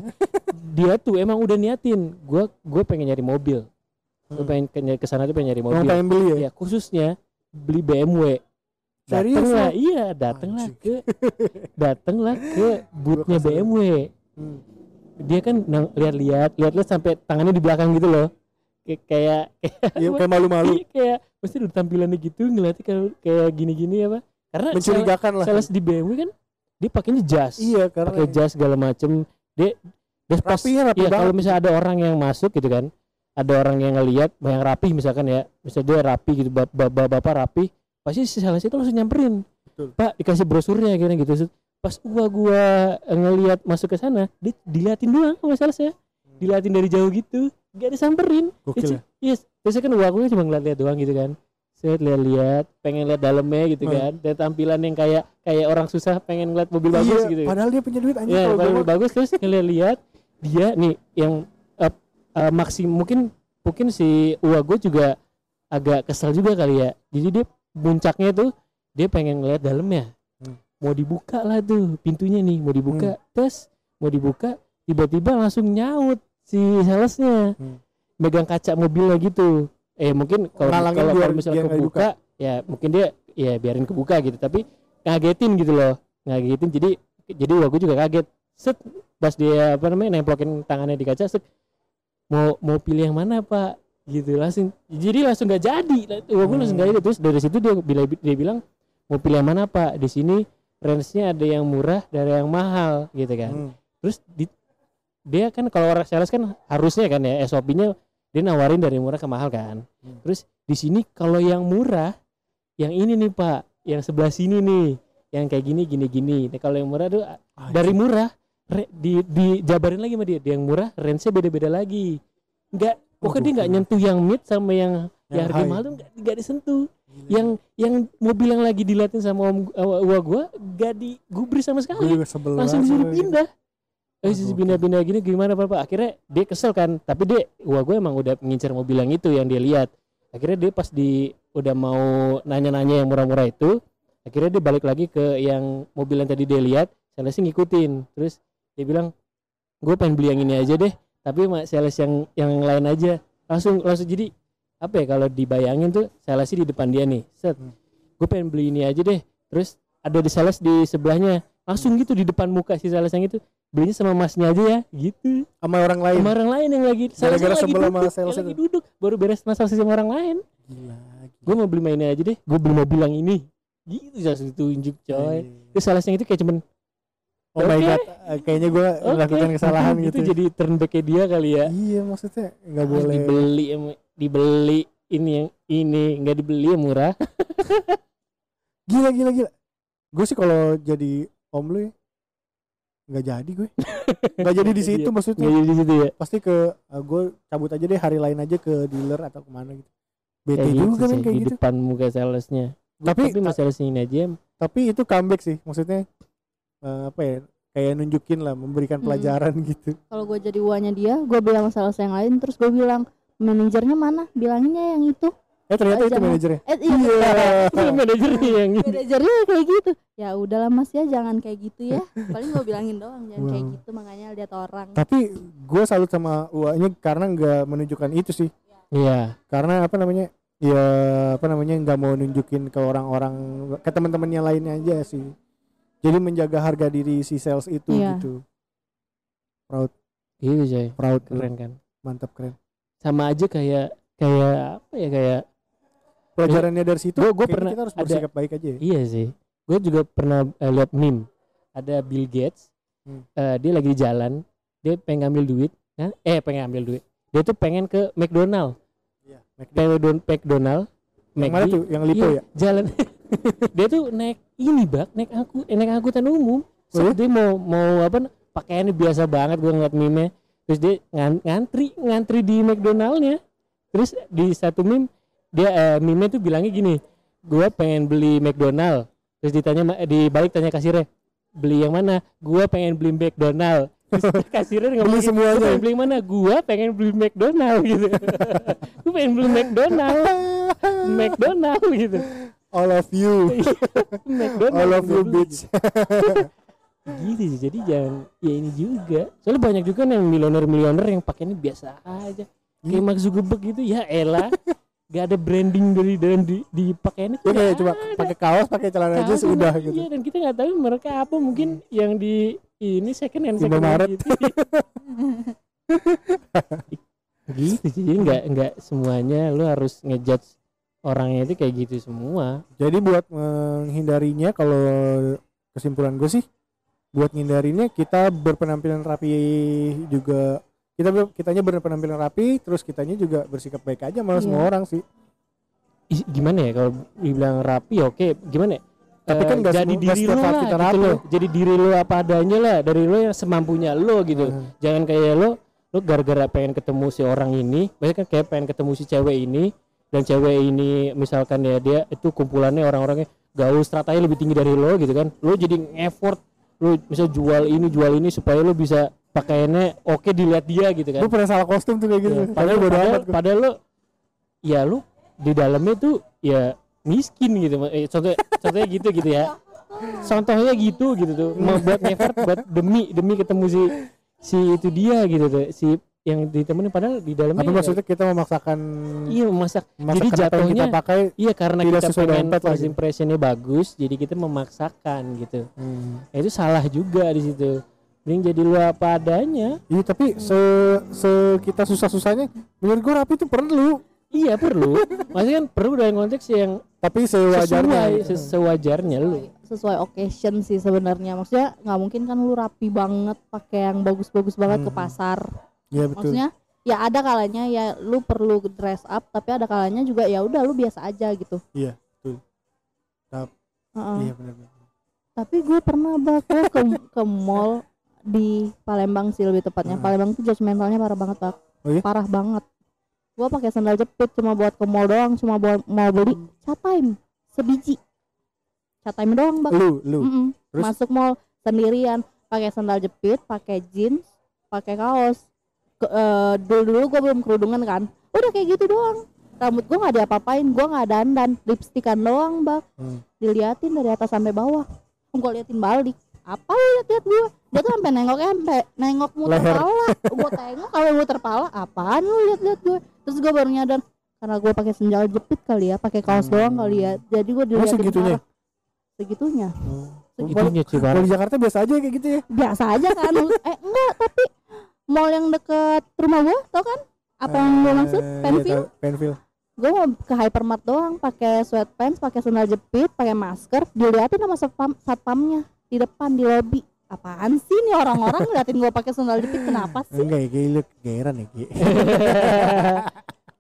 Dia tuh emang udah niatin. Gua gue pengen nyari mobil. Gue Hmm. pengen ke ke sana tuh pengen nyari mobil. pengen beli ya? ya khususnya beli BMW Serius datanglah lo? iya datanglah ke datanglah ke bootnya. BMW Hmm. dia kan lihat-lihat lihat-lihat sampai tangannya di belakang gitu loh kayak kayak Iya kayak malu-malu. kayak, mesti udah tampilannya gitu ngeliatnya kayak kayak gini-gini apa? Karena sales, Mencurigakan lah. sales di BMW kan dia pakainya jas. Iya karena pakai jas segala macem. Dia dia pas Rapinya rapi ya kalau misalnya ada orang yang masuk gitu kan ada orang yang ngelihat yang rapi misalkan ya misalnya dia rapi gitu bap- bap- bapak rapi pasti si sales itu langsung nyamperin. Betul. pak dikasih brosurnya kira gitu. Pas gua gua ngelihat masuk ke sana dia diliatin doang sama salesnya diliatin dari jauh gitu gak disamperin. Gokil ya. yes biasanya kan gua cuma ngeliat-liat doang gitu kan. Saya lihat-lihat pengen lihat dalamnya gitu Hmm. kan. Dan tampilan yang kayak kayak orang susah pengen ngeliat mobil bagus Iya, gitu. Padahal dia punya duit anjing ya kalau bagus, gua bagus terus ngeliat-lihat dia nih yang uh, uh, maksim mungkin mungkin si Uwa gue juga agak kesel juga kali ya. Jadi dia puncaknya tuh dia pengen ngeliat dalamnya. Hmm. mau dibuka lah tuh pintunya nih mau dibuka. Tes mau dibuka tiba-tiba langsung nyaut si salesnya. Hmm. megang kaca mobilnya gitu. Eh mungkin kalau kalau misalnya kebuka ya mungkin dia ya biarin kebuka gitu. Tapi ngagetin gitu loh. Ngagetin. Jadi jadi aku juga kaget. Set pas dia apa namanya nemplokin tangannya di kaca set mau mau pilih yang mana pak? Gitu langsung jadi langsung nggak jadi. Gua Hmm. langsung nggak jadi. Terus dari situ dia bilang dia bilang mau pilih yang mana pak? Di sini range-nya ada yang murah dari yang mahal gitu kan. Hmm. terus di, dia kan kalau orang sales kan harusnya kan ya SOP-nya dia nawarin dari murah ke mahal kan. Hmm. terus di sini kalau yang murah yang ini nih pak yang sebelah sini nih yang kayak gini gini gini. Nah, kalau yang murah tuh dari murah re, di dijabarin lagi sama dia. Dia yang murah range-nya beda-beda lagi. Nggak pokoknya dia nggak gokil. nyentuh yang mid sama yang Yang yang harga high. mahal tuh nggak nggak disentuh. Gila. yang yang mobil yang lagi diliatin sama om uh, gua gua gak digubris sama sekali. Juga langsung disuruh pindah. Ah, eh gokil. pindah-pindah gini gimana bapak akhirnya dia kesel kan tapi dia wah gue emang udah ngincer mobil yang itu yang dia lihat. Akhirnya dia pas di udah mau nanya-nanya yang murah-murah itu akhirnya dia balik lagi ke yang mobil yang tadi dia lihat salesnya ngikutin. Terus dia bilang gue pengen beli yang ini aja deh tapi mak sales yang yang lain aja. Langsung langsung jadi apa ya kalau dibayangin tuh salesnya di depan dia nih set. Hmm. gue pengen beli ini aja deh. Terus ada di sales di sebelahnya langsung gitu di depan muka si sales yang itu belinya sama masnya aja ya gitu. Sama orang lain. Sama orang lain yang lagi Gara-gara lagi sama duduk, sales lagi itu. duduk baru beres masalah sama orang lain. Gila gue mau beli mainnya aja deh gue beli mobil yang ini. Gitu langsung ditunjuk coy. terus salesnya itu kayak cuman oh my Oke. god eh, kayaknya gue oke. melakukan kesalahan [LAUGHS] itu gitu. jadi turn back dia kali ya. Iya maksudnya nggak boleh. dibeli dibeli ini yang ini nggak dibeli yang murah. [LAUGHS] Gila gila gila. Gue sih kalau jadi om lu ya, nggak jadi gue. Nggak jadi di [LAUGHS] situ Iya. maksudnya. Nggak jadi di situ ya? Pasti ke gue cabut aja deh hari lain aja ke dealer atau ke mana gitu. Bete kayak gitu juga kan kayak di gitu. depan muka salesnya. Gua Tapi- tapi mas salesnya ini aja tapi itu comeback sih maksudnya eh, apa ya kayak nunjukin lah memberikan Hmm. pelajaran [LAUGHS] gitu. Kalau gue jadi uanya dia gue bilang masalah yang lain terus gue bilang manajernya mana? Bilanginnya yang itu eh ternyata Oh, itu jangan. manajernya. Eh iya [LAUGHS] Itu manajernya yang ini. Manajernya kayak gitu. Ya udahlah mas ya jangan kayak gitu ya. Paling gue bilangin doang jangan kayak Wow. gitu makanya lihat orang. Tapi gue salut sama uanya karena nggak menunjukkan itu sih. Iya. Karena apa namanya ya apa namanya nggak mau nunjukin ke orang-orang ke teman-temannya lainnya aja sih. Jadi menjaga harga diri si sales itu Iya. gitu. Proud. Gitu coy. proud. Keren kan. mantap keren. Sama aja kayak kayak apa ya kayak pelajarannya dari situ gua kayaknya pernah kita harus ada- bersikap baik aja ya Iya sih. Gue juga pernah eh, lihat meme. Ada Bill Gates. Hmm. eh, dia lagi di jalan. Dia pengen ngambil duit. Nah, eh pengen ngambil duit. Dia tuh pengen ke McDonald. Iya, McD. Pengen don McDonald. yang mana tuh yang lipo iya, ya Jalan. [LAUGHS] dia tuh naik ini bak, naik aku, eh, naik angkutan umum. Oh iya? So, dia mau mau apa? Pakaiannya biasa banget gue ngeliat meme Terus dia ngan- ngantri, ngantri di McDonaldnya. Terus di satu meme dia eh, meme tuh bilangnya gini, gua pengen beli McDonald. Terus ditanya di balik tanya kasirnya, beli yang mana? Gua pengen beli McDonald. Terus [LAUGHS] kasirnya ngomong Beli semuanya. "Lu pengen beli yang mana? Gua pengen beli McDonald [LAUGHS] gitu. gua pengen beli McDonald. [LAUGHS] McDonald gitu. all of you McDonald. all of you bitch gitu sih jadi jangan ya ini juga soalnya banyak juga nih yang milioner-milioner yang pakainya biasa aja kayak Hmm. Mark Zuckerberg gitu ya elah gak ada branding dari dalam di, di pakaiannya ya nggak cuma ada. pakai kaos pakai celana aja sudah gitu. Iya dan kita nggak tahu mereka apa. Mungkin yang di ini second hand second hand gitu. [LAUGHS] Gitu sih. jadi nggak nggak semuanya. Lu harus ngejudge orangnya itu kayak gitu semua. Jadi buat menghindarinya kalau kesimpulan gue sih buat menghindarinya kita berpenampilan rapi juga kita kitanya berpenampilan rapi terus kitanya juga bersikap baik aja malah Iya. semua orang sih. Ih, gimana ya kalau dibilang rapi oke gimana ya? Tapi kan nggak jadi diri saat lah kita gitu loh. Jadi diri lo apa adanya lah dari lo yang semampunya lo gitu. Hmm. jangan kayak lo lo gara-gara pengen ketemu si orang ini biasanya kan kayak pengen ketemu si cewek ini dan cewek ini misalkan ya dia itu kumpulannya orang-orangnya gaul stratanya lebih tinggi dari lo gitu kan. Lo jadi effort lo bisa jual ini jual ini supaya lo bisa pakaiannya oke dilihat dia gitu kan. Gue pernah salah kostum tuh kayak gitu. Ya, padahal padahal, bodo padahal, amat padahal lo ya lu di dalamnya tuh ya miskin gitu eh, contoh contohnya gitu gitu ya. Contohnya gitu gitu tuh mau buat effort buat demi demi ketemu si si itu dia gitu tuh si yang ditemenin padahal di dalamnya tapi ya- maksudnya kita memaksakan iya memasak memaksakan jadi yang kita jatuhnya pakai iya karena tidak kita pengen first impressionnya bagus jadi kita memaksakan gitu. Hmm. Ya, itu salah juga di situ mending jadi lu apa adanya. Iya tapi se, se kita susah susahnya menurut gue rapi itu perlu. Iya perlu. Maksudnya kan perlu dalam konteks yang tapi sesuai sewajarnya ses- sewajarnya lu. Sesuai occasion sih sebenarnya. Maksudnya nggak mungkin kan lu rapi banget pakai yang bagus-bagus banget ke Hmm. pasar. Iya betul. Maksudnya ya ada kalanya ya lu perlu dress up tapi ada kalanya juga ya udah lu biasa aja gitu. Iya, betul. Tap- Heeh. iya benar tapi gue pernah bakal ke ke mall di Palembang sih lebih tepatnya. Hmm. Palembang tuh judgmentalnya parah banget bak Oh iya? parah banget. Gue pakai sandal jepit cuma buat ke mall doang cuma buat mau beli cat time sebiji. Cat time doang bak lu lu. Mm-mm. Terus? masuk mall sendirian pakai sandal jepit pakai jeans pakai kaos. Ke, eh, dulu dulu gue belum kerudungan kan. Udah kayak gitu doang. Rambut gue nggak diapa-apain gue nggak dandan lipstikan doang bak Hmm. diliatin dari atas sampai bawah. Gue liatin balik. Apa lu liat-liat gue dia tuh sampai nengoknya sampai nengok muter Leher. pala gue tengok kalau muter pala apaan lu liat-liat gue terus gue baru nyadar karena gue pakai sandal jepit kali ya pakai kaos Hmm. doang kali ya jadi gue diliatin segitunya? parah. segitunya Oh. Segitunya. Itunya sih kalau di Jakarta biasa aja kayak gitu ya biasa aja kan [LAUGHS] eh enggak tapi mall yang deket rumah gue tau kan apa yang gue maksud Eh, iya, penfil penfil gue mau ke hypermart doang pakai sweatpants pakai sandal jepit pakai masker diliatin sama satpam satpamnya di depan di lobi apaan sih nih orang-orang ngeliatin gue pakai sandal jepit kenapa sih enggak ya kayak lu geran ya Ki. [LAUGHS]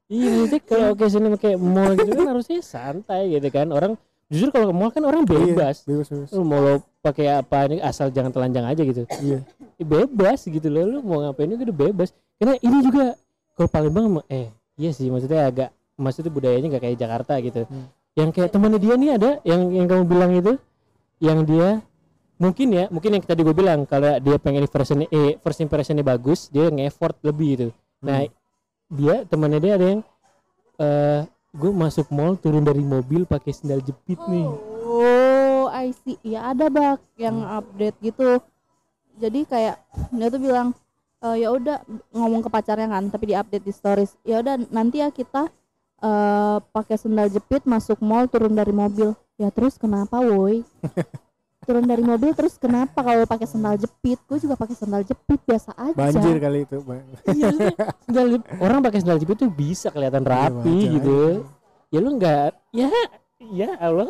Iya, maksudnya kalau occasion kayak mall gitu kan harusnya santai gitu kan. Orang justru kalau ke mall kan orang bebas. Iya, bebas bebas Lu mau lo pakai apa ini asal jangan telanjang aja gitu. iya [LAUGHS] Ya, bebas gitu loh. Lu mau ngapain juga udah bebas. Karena ini juga kalau Palembang eh iya sih maksudnya agak maksudnya budayanya nggak kayak Jakarta gitu. Hmm. Yang kayak temannya dia nih ada yang yang kamu bilang itu yang dia mungkin ya mungkin yang tadi gue bilang kalau dia pengen first impression eh first impressionnya bagus dia nge-effort lebih gitu. Nah Hmm. dia temannya dia ada yang eh gue masuk mall turun dari mobil pakai sandal jepit nih. Oh I see. Ya ada bak yang update gitu. Jadi kayak dia tuh bilang "Eh, ya udah ngomong ke pacarnya kan tapi di update di stories. Ya udah nanti ya kita eh pakai sandal jepit masuk mall turun dari mobil. Ya terus kenapa woi [LAUGHS] turun dari mobil terus kenapa kalau pakai sandal jepit gue juga pakai sandal jepit biasa aja banjir kali itu Bang. Iya, [LAUGHS] sandal orang pakai sandal jepit tuh bisa kelihatan rapi Iya, wajar gitu. aja. Ya lu enggak ya ya Allah.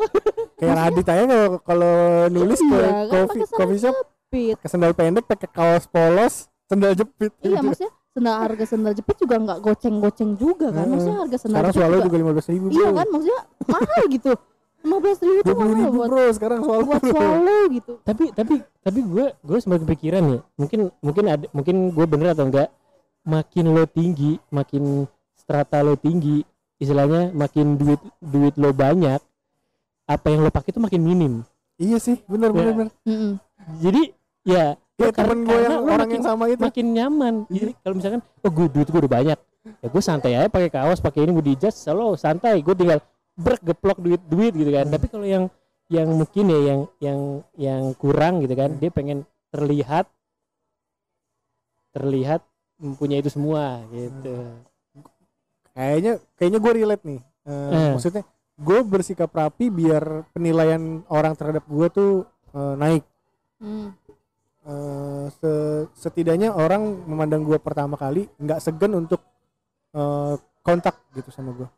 kayak Radit aja kalau kalau nulis ke Iya, kan coffee pakai sandal coffee shop jepit ke sandal pendek pakai kaos polos sandal jepit iya gitu. maksudnya sandal harga sandal jepit juga nggak goceng-goceng juga kan maksudnya harga sandal sekarang jepit juga, juga lima belas ribu iya kan maksudnya mahal gitu [LAUGHS] lima belas ribu tuh mahal ribu buat bro sekarang swallow buat swallow gitu. Tapi tapi tapi gue gue sempat kepikiran ya. Mungkin mungkin ada mungkin gue bener atau enggak makin lo tinggi makin strata lo tinggi istilahnya makin duit duit lo banyak apa yang lo pakai itu makin minim. Iya sih bener bener Ya. bener. Mm-mm. jadi ya kar- temen gue karena yang lo orang makin- yang sama itu. makin nyaman. Jadi kalau misalkan oh gue duit gue udah banyak ya gue santai aja pakai kaos pakai ini gue di jas selalu santai. Gue tinggal brek geplok duit duit gitu kan tapi kalau yang yang mungkin ya yang yang yang kurang gitu kan dia pengen terlihat terlihat mempunyai itu semua gitu kayaknya kayaknya gue relate nih Eh, Eh. maksudnya gue bersikap rapi biar penilaian orang terhadap gue tuh eh, naik Hmm. Eh, se- setidaknya orang memandang gue pertama kali nggak segan untuk eh, kontak gitu sama gue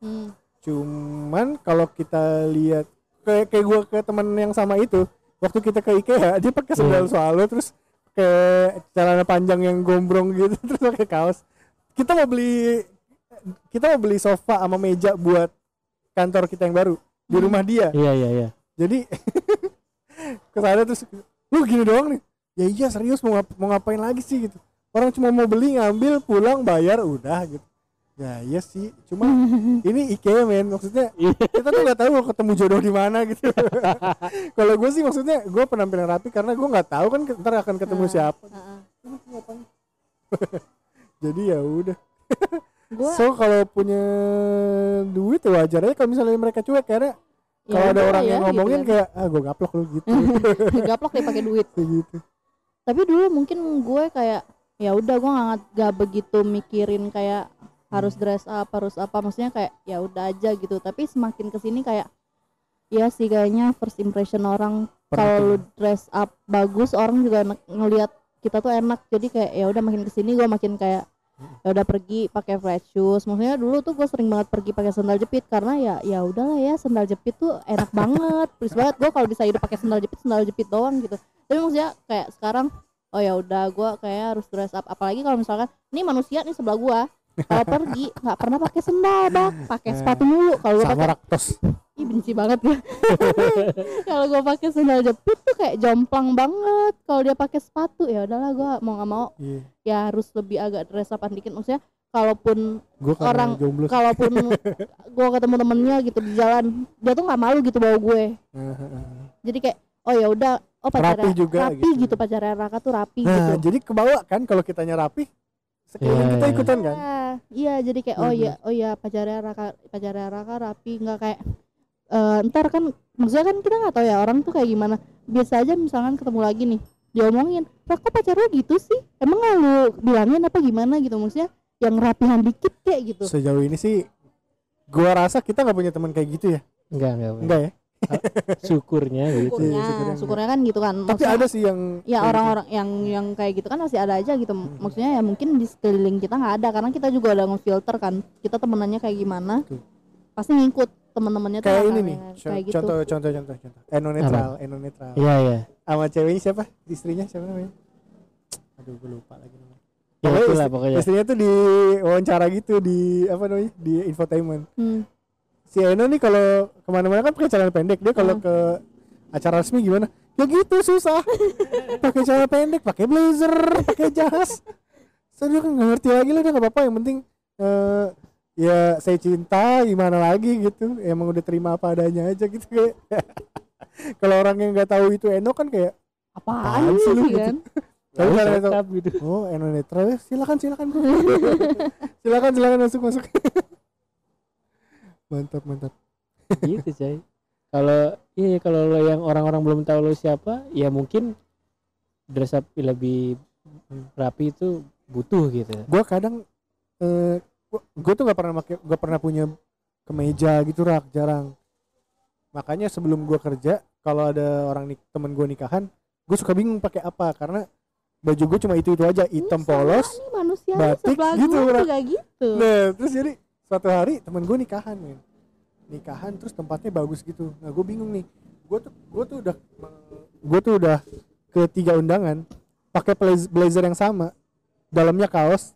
Hmm. Cuman kalau kita lihat kayak kayak gue ke teman yang sama itu waktu kita ke IKEA dia pakai sandal swallow terus kayak celana panjang yang gombrong gitu [LAUGHS] terus pakai kaos. Kita mau beli kita mau beli sofa sama meja buat kantor kita yang baru di Hmm. rumah dia. Iya iya iya. Jadi [LAUGHS] ke sana terus lu gini doang nih. Ya iya serius mau ngap- mau ngapain lagi sih? gitu. Orang cuma mau beli ngambil pulang bayar udah gitu ya iya sih. Cuma [LAUGHS] ini IKEA men. Maksudnya kita tuh nggak tahu mau ketemu jodoh di mana gitu. [LAUGHS] Kalau gue sih maksudnya gue penampilan rapi karena gue nggak tahu kan ntar akan ketemu siapa. [LAUGHS] Jadi ya udah. Gua so kalau punya duit wajar aja kalau misalnya mereka cuek karena ya kalau ada orang ya, yang gitu ngomongin kan. kayak ah gue gaplok lu gitu. Gaplok deh pakai duit. Gitu tapi dulu mungkin gue kayak ya udah gue nggak gak begitu mikirin kayak harus dress up harus apa maksudnya kayak ya udah aja gitu. Tapi semakin ke sini kayak ya sih kayaknya first impression orang kalau lu dress up bagus orang juga ne- ngelihat kita tuh enak. Jadi kayak ya udah makin ke sini gue makin kayak ya udah pergi pakai flat shoes. Maksudnya dulu tuh gue sering banget pergi pakai sandal jepit karena ya ya udahlah ya sandal jepit tuh enak [LAUGHS] banget. Please banget gue kalau bisa hidup pakai sandal jepit sandal jepit doang gitu. Tapi maksudnya kayak sekarang oh ya udah gue kayak harus dress up. Apalagi kalau misalkan ini manusia nih sebelah gue kalau pergi nggak pernah pakai sendal bak pakai sepatu mulu kalau gue pakai. raktos ih benci banget gue [LAUGHS] kalau gue pakai sandal jepit tuh kayak jomplang banget. Kalau dia pakai sepatu ya udahlah gue mau nggak mau. Iya. Ya harus lebih agak dress up dikit. Maksudnya kalaupun gue Orang- jomblo. kalaupun [LAUGHS] gue ketemu temennya gitu di jalan dia tuh nggak malu gitu bawa gue. Jadi kayak oh ya udah oh pacarnya Rapi juga rapi gitu. gitu, pacarnya Raka tuh rapi nah gitu. jadi kebawa kan kalau kitanya rapi sekeliling Iya, kita iya. ikutan kan? Iya, iya jadi kayak oh ya oh ya pacarnya Raka pacarnya Raka rapi nggak kayak eh ntar kan maksudnya kan kita nggak tahu ya orang tuh kayak gimana. Biasa aja misalkan ketemu lagi nih diomongin Raka pacarnya gitu sih? Emang nggak lu bilangin apa gimana? Gitu maksudnya yang rapihan dikit kayak gitu. Sejauh ini sih gua rasa kita nggak punya teman kayak gitu ya? Enggak enggak, enggak ya [LAUGHS] syukurnya gitu syukurnya syukurnya. syukurnya kan gitu kan. Tapi Maksudnya- ada sih yang ya kayak gitu. orang-orang yang yang kayak gitu kan masih ada aja gitu. Maksudnya ya mungkin di sekeliling kita nggak ada karena kita juga udah ngefilter kan. Kita temenannya kayak gimana Betul. pasti ngikut temen-temennya tuh kayak ini nih kayak gitu. contoh contoh contoh contoh eno netral eno netral. Iya iya. Sama ceweknya siapa? Istrinya siapa namanya? Aduh gue lupa lagi namanya. Ya Pokoknya pokoknya. istrinya tuh di wawancara gitu di apa namanya di infotainment. Hmm. Si Eno nih kalau ke mana-mana kan pakai celana pendek. Dia kalau Hmm. ke acara resmi gimana? Ya gitu susah. [LAUGHS] Pakai celana pendek pakai blazer pakai jas. So dia kan nggak ngerti lagi lah dia nggak apa-apa. Yang penting eh, ya saya cinta gimana lagi gitu. Emang udah terima apa adanya aja gitu kayak. [LAUGHS] Kalau orang yang nggak tahu itu Eno kan kayak apaan sih lu? Gitu? kan tapi cakep gitu. Oh Eno netral ya? Silakan silakan bro. [LAUGHS] Silakan silakan masuk masuk mantap mantap. Gitu coy kalau iya kalau lo yang orang-orang belum tahu lo siapa ya mungkin dress up lebih rapi itu butuh gitu. Gua kadang eh gue tuh nggak pernah pakai gak pernah punya kemeja gitu rak. Jarang. Makanya sebelum gua kerja kalau ada orang nik temen gue nikahan gue suka bingung pakai apa. Karena baju gue cuma itu itu aja. Hitam sama polos manusia batik, gitu, gue gitu. Nah terus jadi suatu hari temen gue nikahan men. Nikahan terus tempatnya bagus gitu. Nah gue bingung nih. Gue tuh gue tuh udah gue tuh udah ke tiga undangan pakai blaze- blazer yang sama. Dalamnya kaos.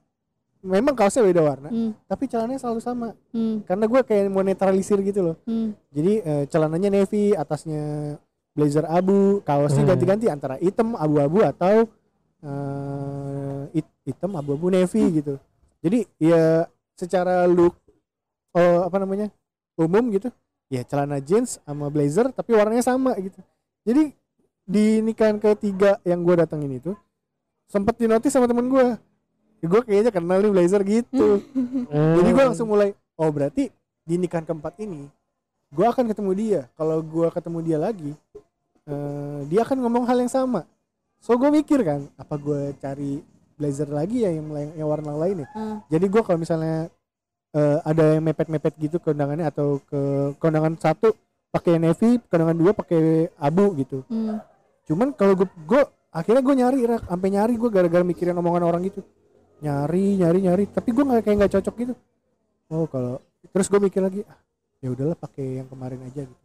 Memang kaosnya beda warna hmm, tapi celananya selalu sama. Hmm, karena gue kayak mau netralisir gitu loh. Hmm. jadi eh, celananya navy atasnya blazer abu kaosnya Hmm. ganti-ganti antara hitam abu-abu atau eh, hit- hitam abu-abu navy gitu. Jadi ya secara look oh, apa namanya umum gitu ya celana jeans sama blazer tapi warnanya sama gitu. Jadi di nikahan ketiga yang gue datengin itu sempet dinotis sama temen gue gue kayaknya kenal nih blazer gitu. [LAUGHS] Jadi gue langsung mulai oh berarti di nikahan keempat ini gue akan ketemu dia. Kalau gue ketemu dia lagi eh, dia akan ngomong hal yang sama. So gue mikir kan apa gue cari blazer lagi ya yang yang warna lain ya? Hmm. jadi gue kalau misalnya eh, ada yang mepet-mepet gitu ke undangannya atau ke undangan satu pakai navy ke undangan dua pakai abu gitu. Hmm. cuman kalau gue gue akhirnya gue nyari rak. Sampai nyari gue gara-gara mikirin omongan orang gitu. Nyari nyari nyari. Tapi gue nggak kayak nggak cocok gitu. Oh kalau terus gue mikir lagi ah, ya udahlah pakai yang kemarin aja gitu.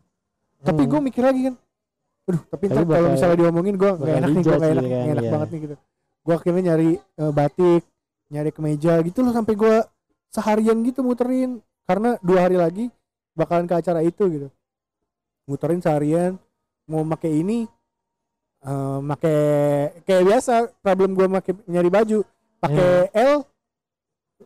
Tapi gue mikir lagi kan aduh tapi Tapi ntar kalau misalnya diomongin gue nggak enak nih gue dijudge nggak enak gitu kan, enak iya. banget nih gitu. Gue akhirnya nyari eh, batik nyari kemeja gitu loh sampai gue seharian gitu muterin. Karena dua hari lagi bakalan ke acara itu gitu. Muterin seharian mau pakai ini eh pakai kayak biasa problem gue pakai nyari baju pakai L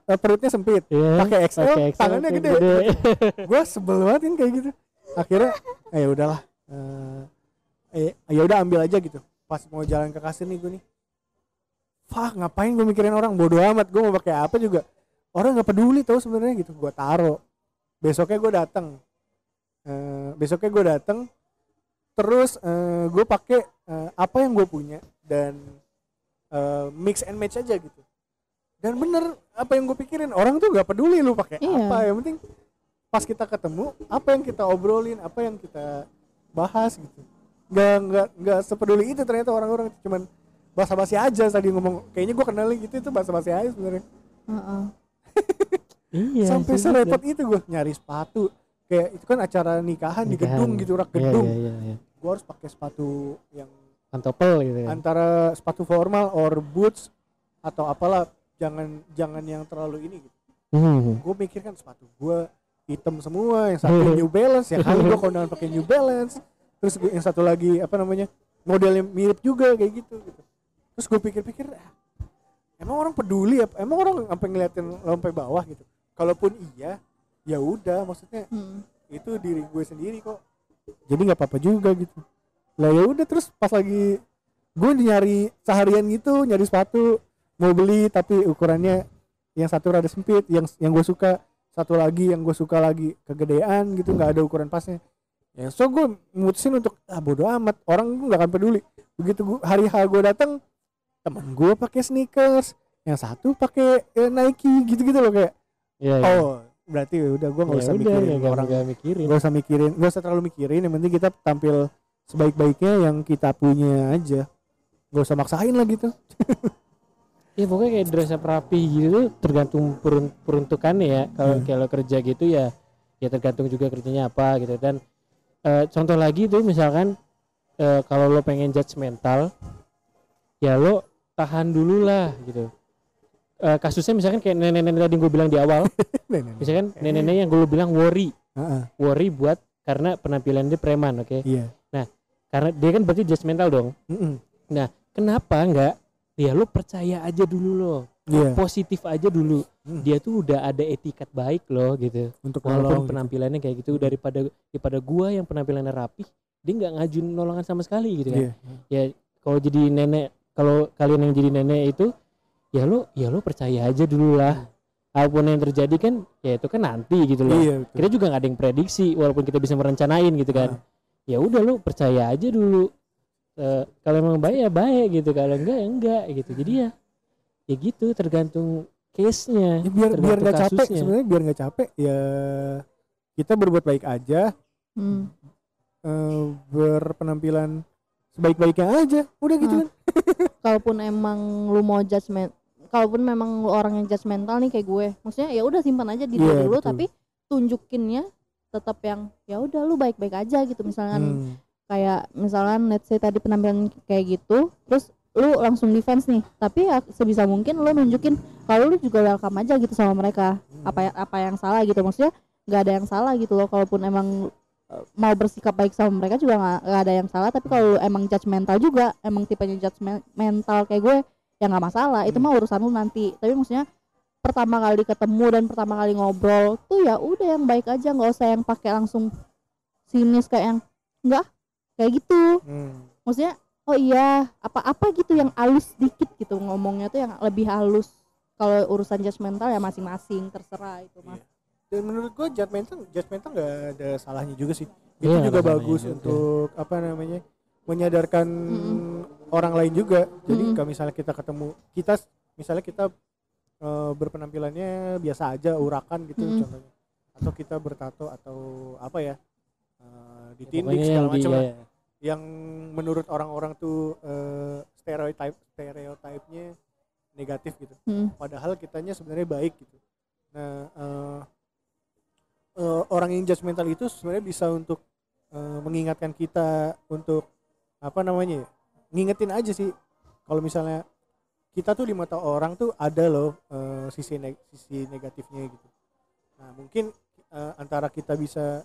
eh, perutnya sempit. Iya, pakai XL, pakai XL, tangannya kayak gede. [LAUGHS] gue sebel banget kan kayak gitu. Akhirnya eh ya udahlah eh eh, ya udah ambil aja gitu. Pas mau jalan ke kasir nih gue nih Fuck, ngapain gue mikirin orang? Bodoh amat gue mau pakai apa juga orang nggak peduli tau sebenarnya gitu. Gue taro. Besoknya gue datang Eh, besoknya gue datang terus eh, gue pakai eh, apa yang gue punya dan eh, mix and match aja gitu. Dan bener apa yang gue pikirin orang tuh nggak peduli lu pakai Iya. apa. Yang penting pas kita ketemu apa yang kita obrolin apa yang kita bahas gitu. Nggak nggak nggak sepeduli itu ternyata orang-orang. Cuman basa-basi aja tadi ngomong kayaknya gue kenalin gitu. Itu basa-basi aja sebenarnya. Heeh. Iya sampai serepot itu gue nyari sepatu. Kayak itu kan acara nikahan, di Nikahan. gedung gitu rak Iya, gedung. iya, iya, iya. gue harus pakai sepatu yang pantopel gitu ya? antara sepatu formal or boots atau apalah jangan jangan yang terlalu ini gitu. Hmm. gue mikir kan sepatu gue hitam semua yang satu [LAUGHS] New Balance ya kali gue kondangan pakai New Balance. Terus yang satu lagi apa namanya modelnya mirip juga kayak gitu gitu. Terus gue pikir-pikir ah, emang orang peduli apa? Emang orang sampai ngeliatin lo sampai bawah gitu? Kalaupun iya ya udah maksudnya Hmm. itu diri gue sendiri kok. Jadi nggak apa-apa juga gitu. Lah ya udah terus pas lagi gue nyari seharian gitu nyari sepatu mau beli tapi ukurannya yang satu rada sempit yang yang gue suka satu lagi yang gue suka lagi kegedean gitu nggak ada ukuran pasnya. Ya so gue mutusin untuk ah bodo amat orang nggak akan peduli. Begitu gua, hari H gue datang temen gue pakai sneakers yang satu pakai eh, Nike gitu gitu loh kayak. Iya, iya. oh berarti udah gue nggak Ya usah udah, mikirin nggak- orang. nggak mikirin. Nggak usah mikirin nggak usah terlalu mikirin yang penting kita tampil sebaik-baiknya yang kita punya aja. Nggak usah maksain lah gitu. [LAUGHS] Ya pokoknya kayak dress up rapi gitu tergantung perun peruntukannya ya. Kalau Hmm. kalau kerja gitu ya ya tergantung juga kerjanya apa gitu. Dan eh, contoh lagi tuh misalkan eh, kalau lo pengen judgmental ya lo tahan dulu lah gitu. Eh, kasusnya misalkan kayak nenek-nenek tadi gue bilang di awal. [LAUGHS] Nenek. misalkan nenek-nenek yang gue bilang worry. Heeh, worry buat karena penampilan dia preman oke? Iya. Karena dia kan berarti judgmental dong. Mm-mm. kenapa enggak? Ya lo percaya aja dulu lo iya. Positif aja dulu. Hmm. dia tuh udah ada etikat baik loh gitu. Untuk walaupun nolong gitu. penampilannya kayak gitu daripada daripada gua yang penampilannya rapi dia nggak ngajuin nolongan sama sekali gitu kan? Iya. Ya kalau jadi nenek kalau kalian yang jadi nenek itu ya lo ya lo percaya aja dulu lah. Apa pun yang terjadi kan ya itu kan nanti gitu loh. Iya betul. kita juga nggak ada yang prediksi walaupun kita bisa merencanain gitu kan. Ya udah lo percaya aja dulu. Eh, kalau emang baik ya baik gitu. Kalau enggak ya enggak gitu. Jadi ya ya gitu tergantung case nya Ya, biar biar nggak capek sebenarnya biar nggak capek ya kita berbuat baik aja. Hmm. eh, berpenampilan sebaik-baiknya aja udah gitu Hmm. kan [LAUGHS] kalaupun emang lu mau judgment kalaupun memang lu orang yang judgmental nih kayak gue maksudnya ya udah simpan aja di Iya, dulu betul. tapi tunjukinnya tetap yang ya udah lu baik-baik aja gitu misalkan Hmm. kayak misalkan let's say tadi penampilan kayak gitu terus lu langsung defense nih tapi ya sebisa mungkin lu nunjukin kalau lu juga welcome aja gitu sama mereka apa ya apa yang salah gitu maksudnya nggak ada yang salah gitu loh kalaupun emang mau bersikap baik sama mereka juga nggak nggak ada yang salah. Tapi kalau lu emang judgmental juga emang tipenya judgmental kayak gue ya nggak masalah. Itu Hmm. mah urusan lu nanti. Tapi maksudnya pertama kali ketemu dan pertama kali ngobrol tuh ya udah yang baik aja. Nggak usah yang pakai langsung sinis kayak yang enggak kayak gitu. Hmm. maksudnya oh iya apa-apa gitu yang halus dikit gitu ngomongnya tuh yang lebih halus. Kalau urusan judgmental ya masing-masing terserah itu mah. Iya. Dan menurut gua judgmental judgmental nggak ada salahnya juga sih. Itu Iya, juga bagus juga. untuk apa namanya? menyadarkan Mm-mm. orang lain juga. Jadi Mm-mm. kalau misalnya kita ketemu kita misalnya kita eh, berpenampilannya biasa aja urakan gitu Mm-mm. contohnya. Atau kita bertato atau apa ya? eh, ditindik Pokoknya segala di macam lah. ya, yang menurut orang-orang tuh eh, stereotype stereotipnya negatif gitu. Hmm. Padahal kitanya sebenarnya baik gitu. Nah, eh, eh, orang yang judgmental itu sebenarnya bisa untuk eh, mengingatkan kita untuk apa namanya? ya, Ngingetin aja sih. Kalau misalnya kita tuh di mata orang tuh ada loh eh, sisi neg- sisi negatifnya gitu. Nah, mungkin eh, antara kita bisa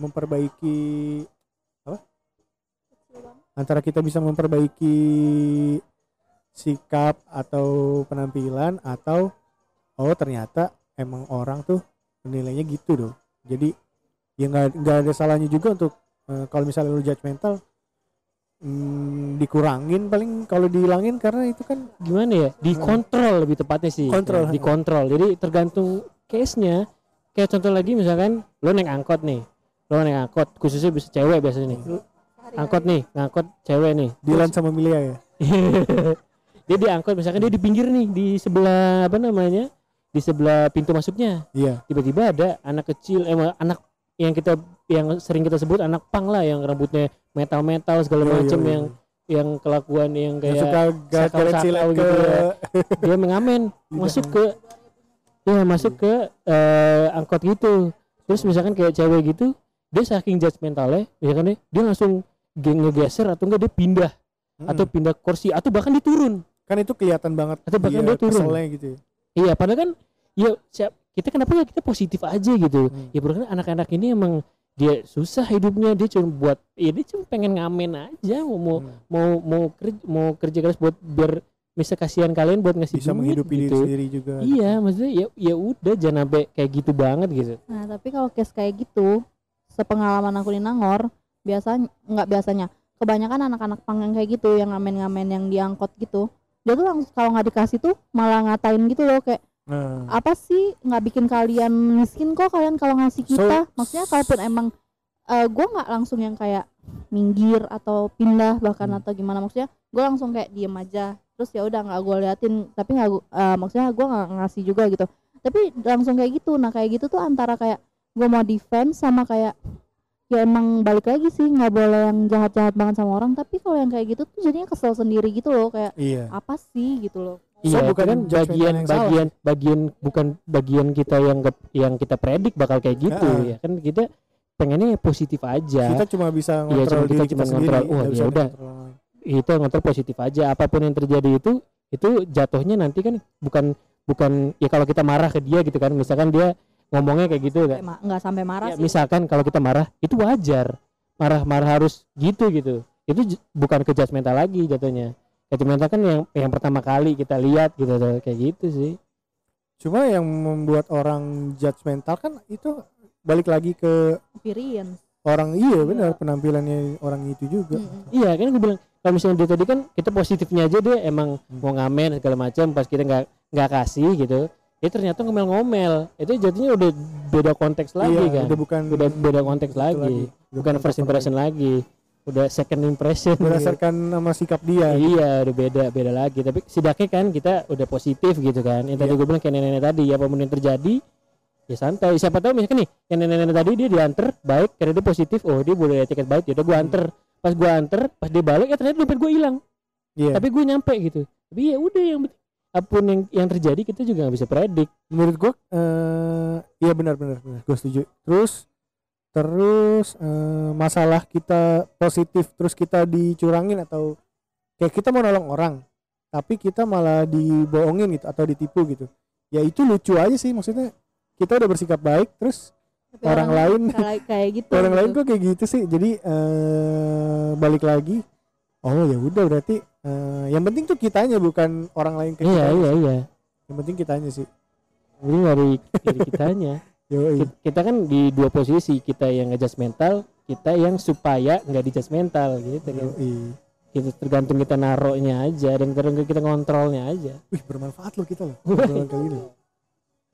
memperbaiki antara kita bisa memperbaiki sikap atau penampilan atau oh ternyata emang orang tuh nilainya gitu loh jadi ya nggak ada salahnya juga untuk eh, kalau misalnya lu judgmental hmm, dikurangin paling kalau dihilangin karena itu kan gimana ya? Dikontrol lebih tepatnya sih. Kontrol. Ya, dikontrol. Jadi tergantung case nya kayak contoh lagi misalkan lo naik angkot nih. Lo naik angkot khususnya bisa cewek biasanya nih. Lo angkot nih ngangkot cewek nih. Dilan sama Milia ya? [LAUGHS] Dia diangkut misalkan dia di pinggir nih di sebelah apa namanya di sebelah pintu masuknya iya tiba-tiba ada anak kecil eh anak yang kita yang sering kita sebut anak pang lah yang rambutnya metal-metal segala Iya, iya, macam iya. yang yang kelakuan yang yang kayak suka garet sakau-sakau cilet ke gitu ya. dia mengamen [LAUGHS] masuk ke ya masuk ke eh, angkot gitu terus misalkan kayak cewek gitu dia saking judgmentalnya misalkan dia, dia langsung ge- ngegeser atau enggak dia pindah Mm-mm. atau pindah kursi atau bahkan dia turun kan itu kelihatan banget Atau bahkan dia turun. keselnya gitu ya. Iya padahal kan ya siap kita kenapa ya kita positif aja gitu Hmm. ya bro kan anak-anak ini emang dia susah hidupnya dia cuma buat ya dia cuma pengen ngamen aja mau mau Hmm. mau mau kerja mau kerja keras buat biar bisa kasihan kalian buat ngasih bisa duit menghidupi diri gitu. sendiri juga Iya, maksudnya ya ya udah jangan sampai kayak gitu banget gitu. Nah, tapi kalau case kayak gitu, sepengalaman aku di Nangor, biasanya nggak biasanya, kebanyakan anak-anak pang yang kayak gitu, yang ngamen-ngamen yang diangkot gitu, dia tuh langsung kalau nggak dikasih tuh malah ngatain gitu loh kayak nah. Apa sih nggak bikin kalian miskin kok kalian kalau ngasih So- kita, maksudnya kalaupun emang eh gue nggak langsung yang kayak minggir atau pindah bahkan Hmm. atau gimana maksudnya gue langsung kayak diem aja. Terus ya udah nggak gue liatin tapi nggak eh, maksudnya gue nggak ngasih juga gitu. Tapi langsung kayak gitu nah kayak gitu tuh antara kayak gue mau defense sama kayak ya emang balik lagi sih nggak boleh yang jahat-jahat banget sama orang. Tapi kalau yang kayak gitu tuh jadinya kesel sendiri gitu loh kayak iya. Apa sih? gitu loh. So, Iya, itu bukan kan bagian yang salah. bagian bagian bukan bagian kita yang ke- yang kita predik bakal kayak gitu Heeh. ya kan? Kita pengennya positif aja. kita cuma bisa Iya, ngontrol cuma kita diri kita, cuma sendiri ngontrol, wah, nggak ya udah. itu ngontrol positif aja. Apa pun yang terjadi itu itu jatuhnya nanti kan bukan bukan ya kalau kita marah ke dia gitu kan. Misalkan dia ngomongnya kayak gitu kan Kayak ma- nggak sampai marah ya, sih. misalkan kalau kita marah itu wajar. Marah-marah harus gitu gitu. Itu bukan ke judgmental lagi jatuhnya. Judgmental kan yang yang pertama kali kita lihat gitu kayak gitu sih. Cuma yang membuat orang judgmental kan itu balik lagi ke experience orang iya benar penampilannya orang itu juga. Mm-mm. iya kan gue bilang kalau misalnya dia tadi kan kita positifnya aja dia emang Hmm. mau ngamen segala macam pas kita nggak nggak kasih gitu dia ternyata ngomel-ngomel. Itu jadinya udah beda konteks lagi iya, kan. udah bukan udah beda konteks lagi. Udah bukan first impression lagi? udah second impression. Lagi. berdasarkan nama sikap dia. Iya udah beda beda lagi. Tapi setidaknya kan kita udah positif gitu kan. Yang tadi Iya. gue bilang kayak nenek-nenek tadi apa pun yang terjadi ya santai. Siapa tahu misalkan nih yang nenek-nenek tadi dia diantar baik karena dia positif oh dia boleh tiket baik ya udah gue anter pas gue anter pas dia balik ya ternyata dompet gue hilang. Iya. tapi gue nyampe gitu. Tapi ya udah yang penting apa pun yang yang terjadi kita juga nggak bisa predik. Menurut gua eh iya benar benar benar. Gue setuju. Terus terus eh, masalah kita positif terus kita dicurangin atau kayak kita mau nolong orang tapi kita malah dibohongin gitu atau ditipu gitu. Ya itu lucu aja sih maksudnya kita udah bersikap baik terus Tapi orang lain kayak kayak [LAUGHS] gitu orang lain gitu. kok kayak gitu sih. Jadi eh balik lagi oh ya udah berarti eh, yang penting tuh kitanya bukan orang lain ke iya kita iya iya yang penting kitanya sih ini dari kitanya [LAUGHS] Yoi. Ki- kita kan di dua posisi kita yang ngejudge mental kita yang supaya nggak dijudge mental gitu kan Yoi. tergantung kita naruhnya aja dan tergantung kita ngontrolnya aja Wih bermanfaat loh kita loh. [LAUGHS] ini.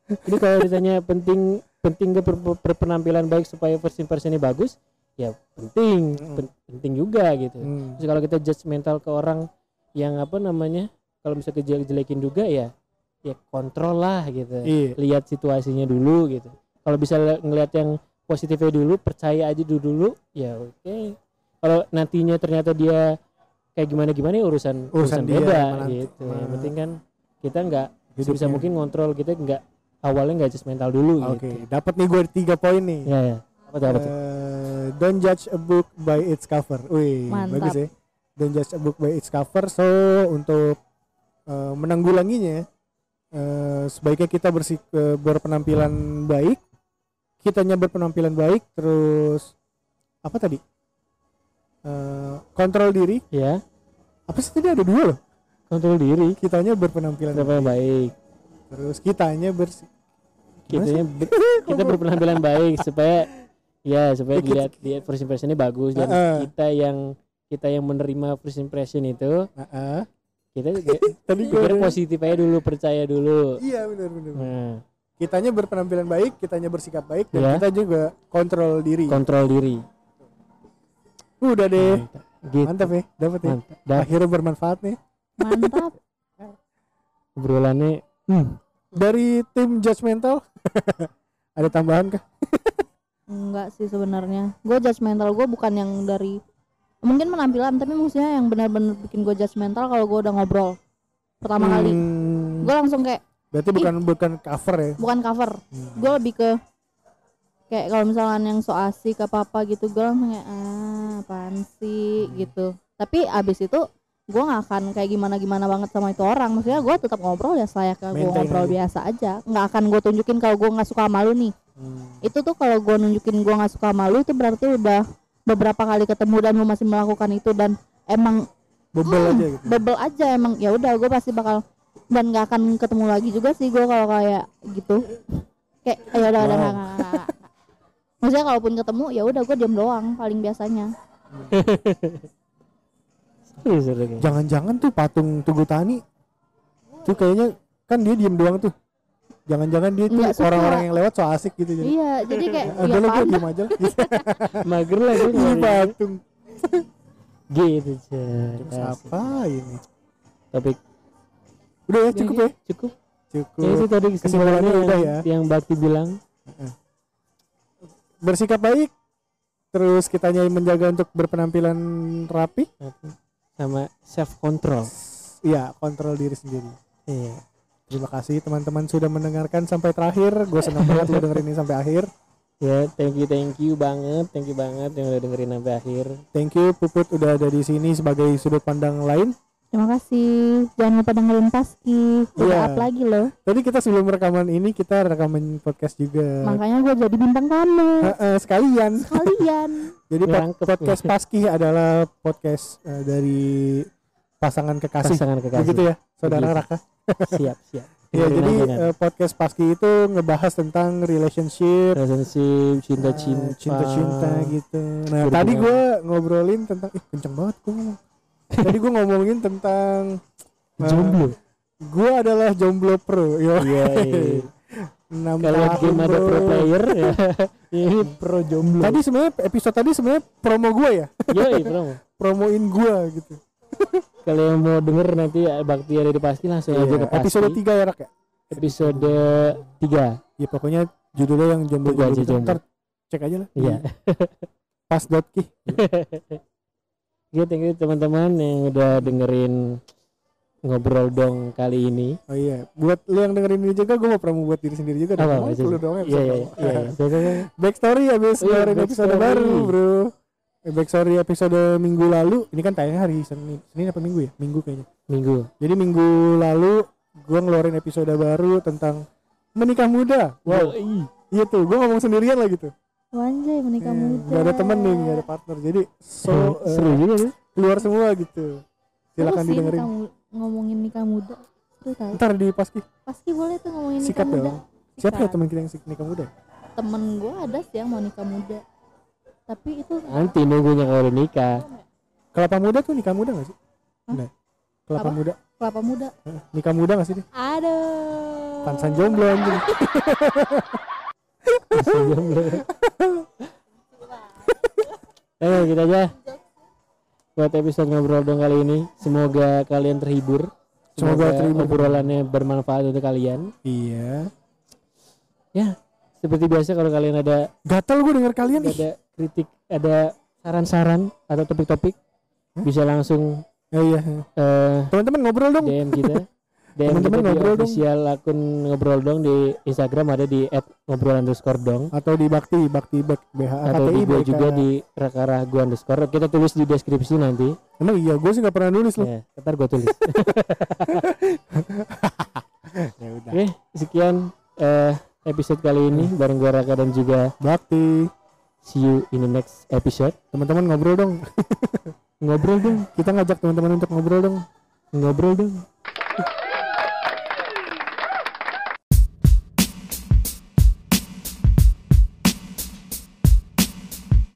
jadi kalau ditanya penting penting gak ber- berpenampilan baik supaya first impressionnya bagus ya penting Mm. pen- penting juga gitu Hmm. Terus kalau kita judge mental ke orang yang apa namanya kalau bisa kejelekin juga ya ya kontrol lah gitu Iya. lihat situasinya dulu gitu kalau bisa ngelihat yang positifnya dulu percaya aja dulu dulu ya oke kalau nantinya ternyata dia kayak gimana gimana ya urusan Urusan urusan, dia, beda gitu yang mana- penting kan kita nggak bisa mungkin ngontrol kita nggak awalnya nggak judge mental dulu Oke, gitu dapat nih gue tiga poin nih. ya ya apa tuh apa tuh Eh, don't judge a book by its cover. Wih, Mantap. bagus ya. Don't judge a book by its cover. So untuk eh, menanggulanginya, eh, sebaiknya kita bersik eh, berpenampilan baik, kitanya berpenampilan baik, terus apa tadi? Eh, kontrol diri. ya Apa sih tadi ada dua loh? kontrol diri Kitanya berpenampilan yang baik terus kitanya bersih. kitanya ber- kita berpenampilan baik supaya ya supaya Ya, kita- lihat lihat first impressionnya bagus dan Heeh. kita yang kita yang menerima first impression itu Heeh. kita juga [LAUGHS] Tadi gue positif aja dulu percaya dulu Iya benar benar. nah Kitanya berpenampilan baik, kitanya bersikap baik dan Ya. kita juga kontrol diri. kontrol diri Udah deh. mantap gitu Mantap ya, dapat ya. mantap dah Akhirnya bermanfaat nih. mantap [LAUGHS] obrolannya hmm, Dari tim judgmental [LAUGHS] ada tambahan kah? enggak sih sebenarnya gue judgmental gue bukan yang dari mungkin penampilan tapi maksudnya yang benar-benar bikin gue judgmental kalau gue udah ngobrol pertama kali Hmm, gue langsung kayak Berarti bukan bukan cover ya. bukan cover Hmm. gue lebih ke kayak kalau misalkan yang so asik apa apa gitu gue langsung kayak ah apaan sih Hmm. gitu tapi abis itu gue nggak akan kayak gimana gimana banget sama itu orang maksudnya gue tetap ngobrol ya selayaknya gue Maintain ngobrol aja. biasa aja nggak akan gue tunjukin kalau gue nggak suka sama lu nih Hmm. itu tuh kalau gue nunjukin gue nggak suka sama lu itu berarti udah beberapa kali ketemu dan lu masih melakukan itu dan emang Bebel Hmm, aja gitu. bebel aja emang ya udah gue pasti bakal dan nggak akan ketemu lagi juga sih gue kalau kayak gitu kayak ya udah udah maksudnya kalaupun ketemu ya udah gue diem doang paling biasanya. Jangan-jangan tuh patung Tugu Tani tuh kayaknya kan dia diem doang tuh. Jangan-jangan dia tuh Nggak suka. orang-orang yang lewat so asik gitu jadi. iya jadi [LAUGHS] kayak Ah, ya Udah gue apaan diem aja lah. [LAUGHS] mager lah gue Ini patung. gitu Cer. apa ini? topik Udah ya cukup ya? cukup Cukup. ya itu tadi Kesimpulannya udah yang, ya. yang Bakti bilang bersikap baik terus kitanya menjaga untuk berpenampilan rapi sama self control iya kontrol diri sendiri iya terima kasih teman-teman sudah mendengarkan sampai terakhir. Gue senang banget lo dengerin ini sampai akhir. Ya thank you thank you banget thank you banget yang udah dengerin sampai akhir. Thank you puput udah ada di sini sebagai sudut pandang lain. Terima kasih. Jangan lupa dengerin Paski. Udah Iya. up lagi loh. Tadi kita sebelum rekaman ini kita rekaman podcast juga. Makanya gue jadi bintang tamu. Heeh, sekalian. Sekalian. [LAUGHS] Jadi pod- podcast Paski adalah podcast eh, dari pasangan kekasih. Pasangan kekasih. Begitu ya saudara Begitu. Raka siap siap ya jadi eh, podcast Paski itu ngebahas tentang relationship relationship cinta eh, cinta cinta-cinta gitu. Nah, tadi gue ngobrolin tentang ih kenceng banget gue ngomong. tadi gue ngomongin tentang eh, jomblo gue adalah jomblo pro. Yo. iya iya. Enam kalau game ada pro player ya [LAUGHS] ini pro jomblo Tadi sebenarnya episode tadi sebenarnya promo gue ya, Yoi, promo [LAUGHS] promoin gue gitu. Kalau yang mau denger nanti ya, Bakti ada di pasti langsung aja Iya, ke pasti episode 3 ya Rak ya. episode 3 Ya pokoknya judulnya yang jomblo Tunggu aja jomblo jomblo. ntar cek aja lah Iya. pas dot ki Oke, thank you teman-teman yang udah dengerin ngobrol dong kali ini. oh iya buat lu yang dengerin ini juga gue mau promo buat diri sendiri juga Apa, Mau Mas? lu dong Iya, iya, iya. [LAUGHS] iya. Backstory habis Oh iya, ngeluarin episode backstory. baru bro Eh, backstory episode minggu lalu ini kan tayangnya hari Senin Senin apa minggu ya minggu kayaknya Minggu. jadi minggu lalu gue ngeluarin episode baru tentang menikah muda wow Yoi. iya tuh gue ngomong sendirian lah gitu Wanjay menikah Eh, muda. Gak ada temen nih, gak ada partner. Jadi so eh, Seru juga tuh. keluar semua gitu. Silakan Terus sih didengerin. nikah ngomongin nikah muda. Tuh. Ntar di paski Pasti boleh tuh ngomongin nikah sikat muda. dong. Siapa ya teman kita yang nikah muda? Temen gue ada sih yang mau nikah muda. Tapi itu Nanti nunggunya kalau udah nikah. Kelapa muda tuh nikah muda gak sih? Hah? Enggak. Kelapa Apa? muda. kelapa muda. Eh, Nikah muda gak sih dia? Aduh. Pansan jomblo anjing. [LAUGHS] Masih jomblo. [LAUGHS] Eh, kita aja. Buat episode ngobrol dong kali ini, semoga kalian terhibur. Semoga terhibur. obrolannya bermanfaat untuk kalian. Iya. Seperti biasa kalau kalian ada Gatel gue denger kalian ada kritik, ada saran-saran atau topik-topik, Hah? bisa langsung Ya, iya. eh, Teman-teman ngobrol dong. DM kita. [LAUGHS] DM Teman-teman kita di ngobrol dong. official akun ngobrol dong di Instagram ada di @ngobrol underscore dong Atau di Bakti, Bakti Bek BH atau di BK. juga di Rakara gua underscore kita tulis di deskripsi nanti Emang iya, gue sih gak pernah nulis loh. ya ntar gua tulis [LAUGHS] [LAUGHS] Ya udah. oke sekian eh, episode kali ini bareng gua Raka dan juga Bakti. See you in the next episode Teman-teman ngobrol dong. [LAUGHS] ngobrol dong Kita ngajak teman-teman untuk ngobrol dong. ngobrol dong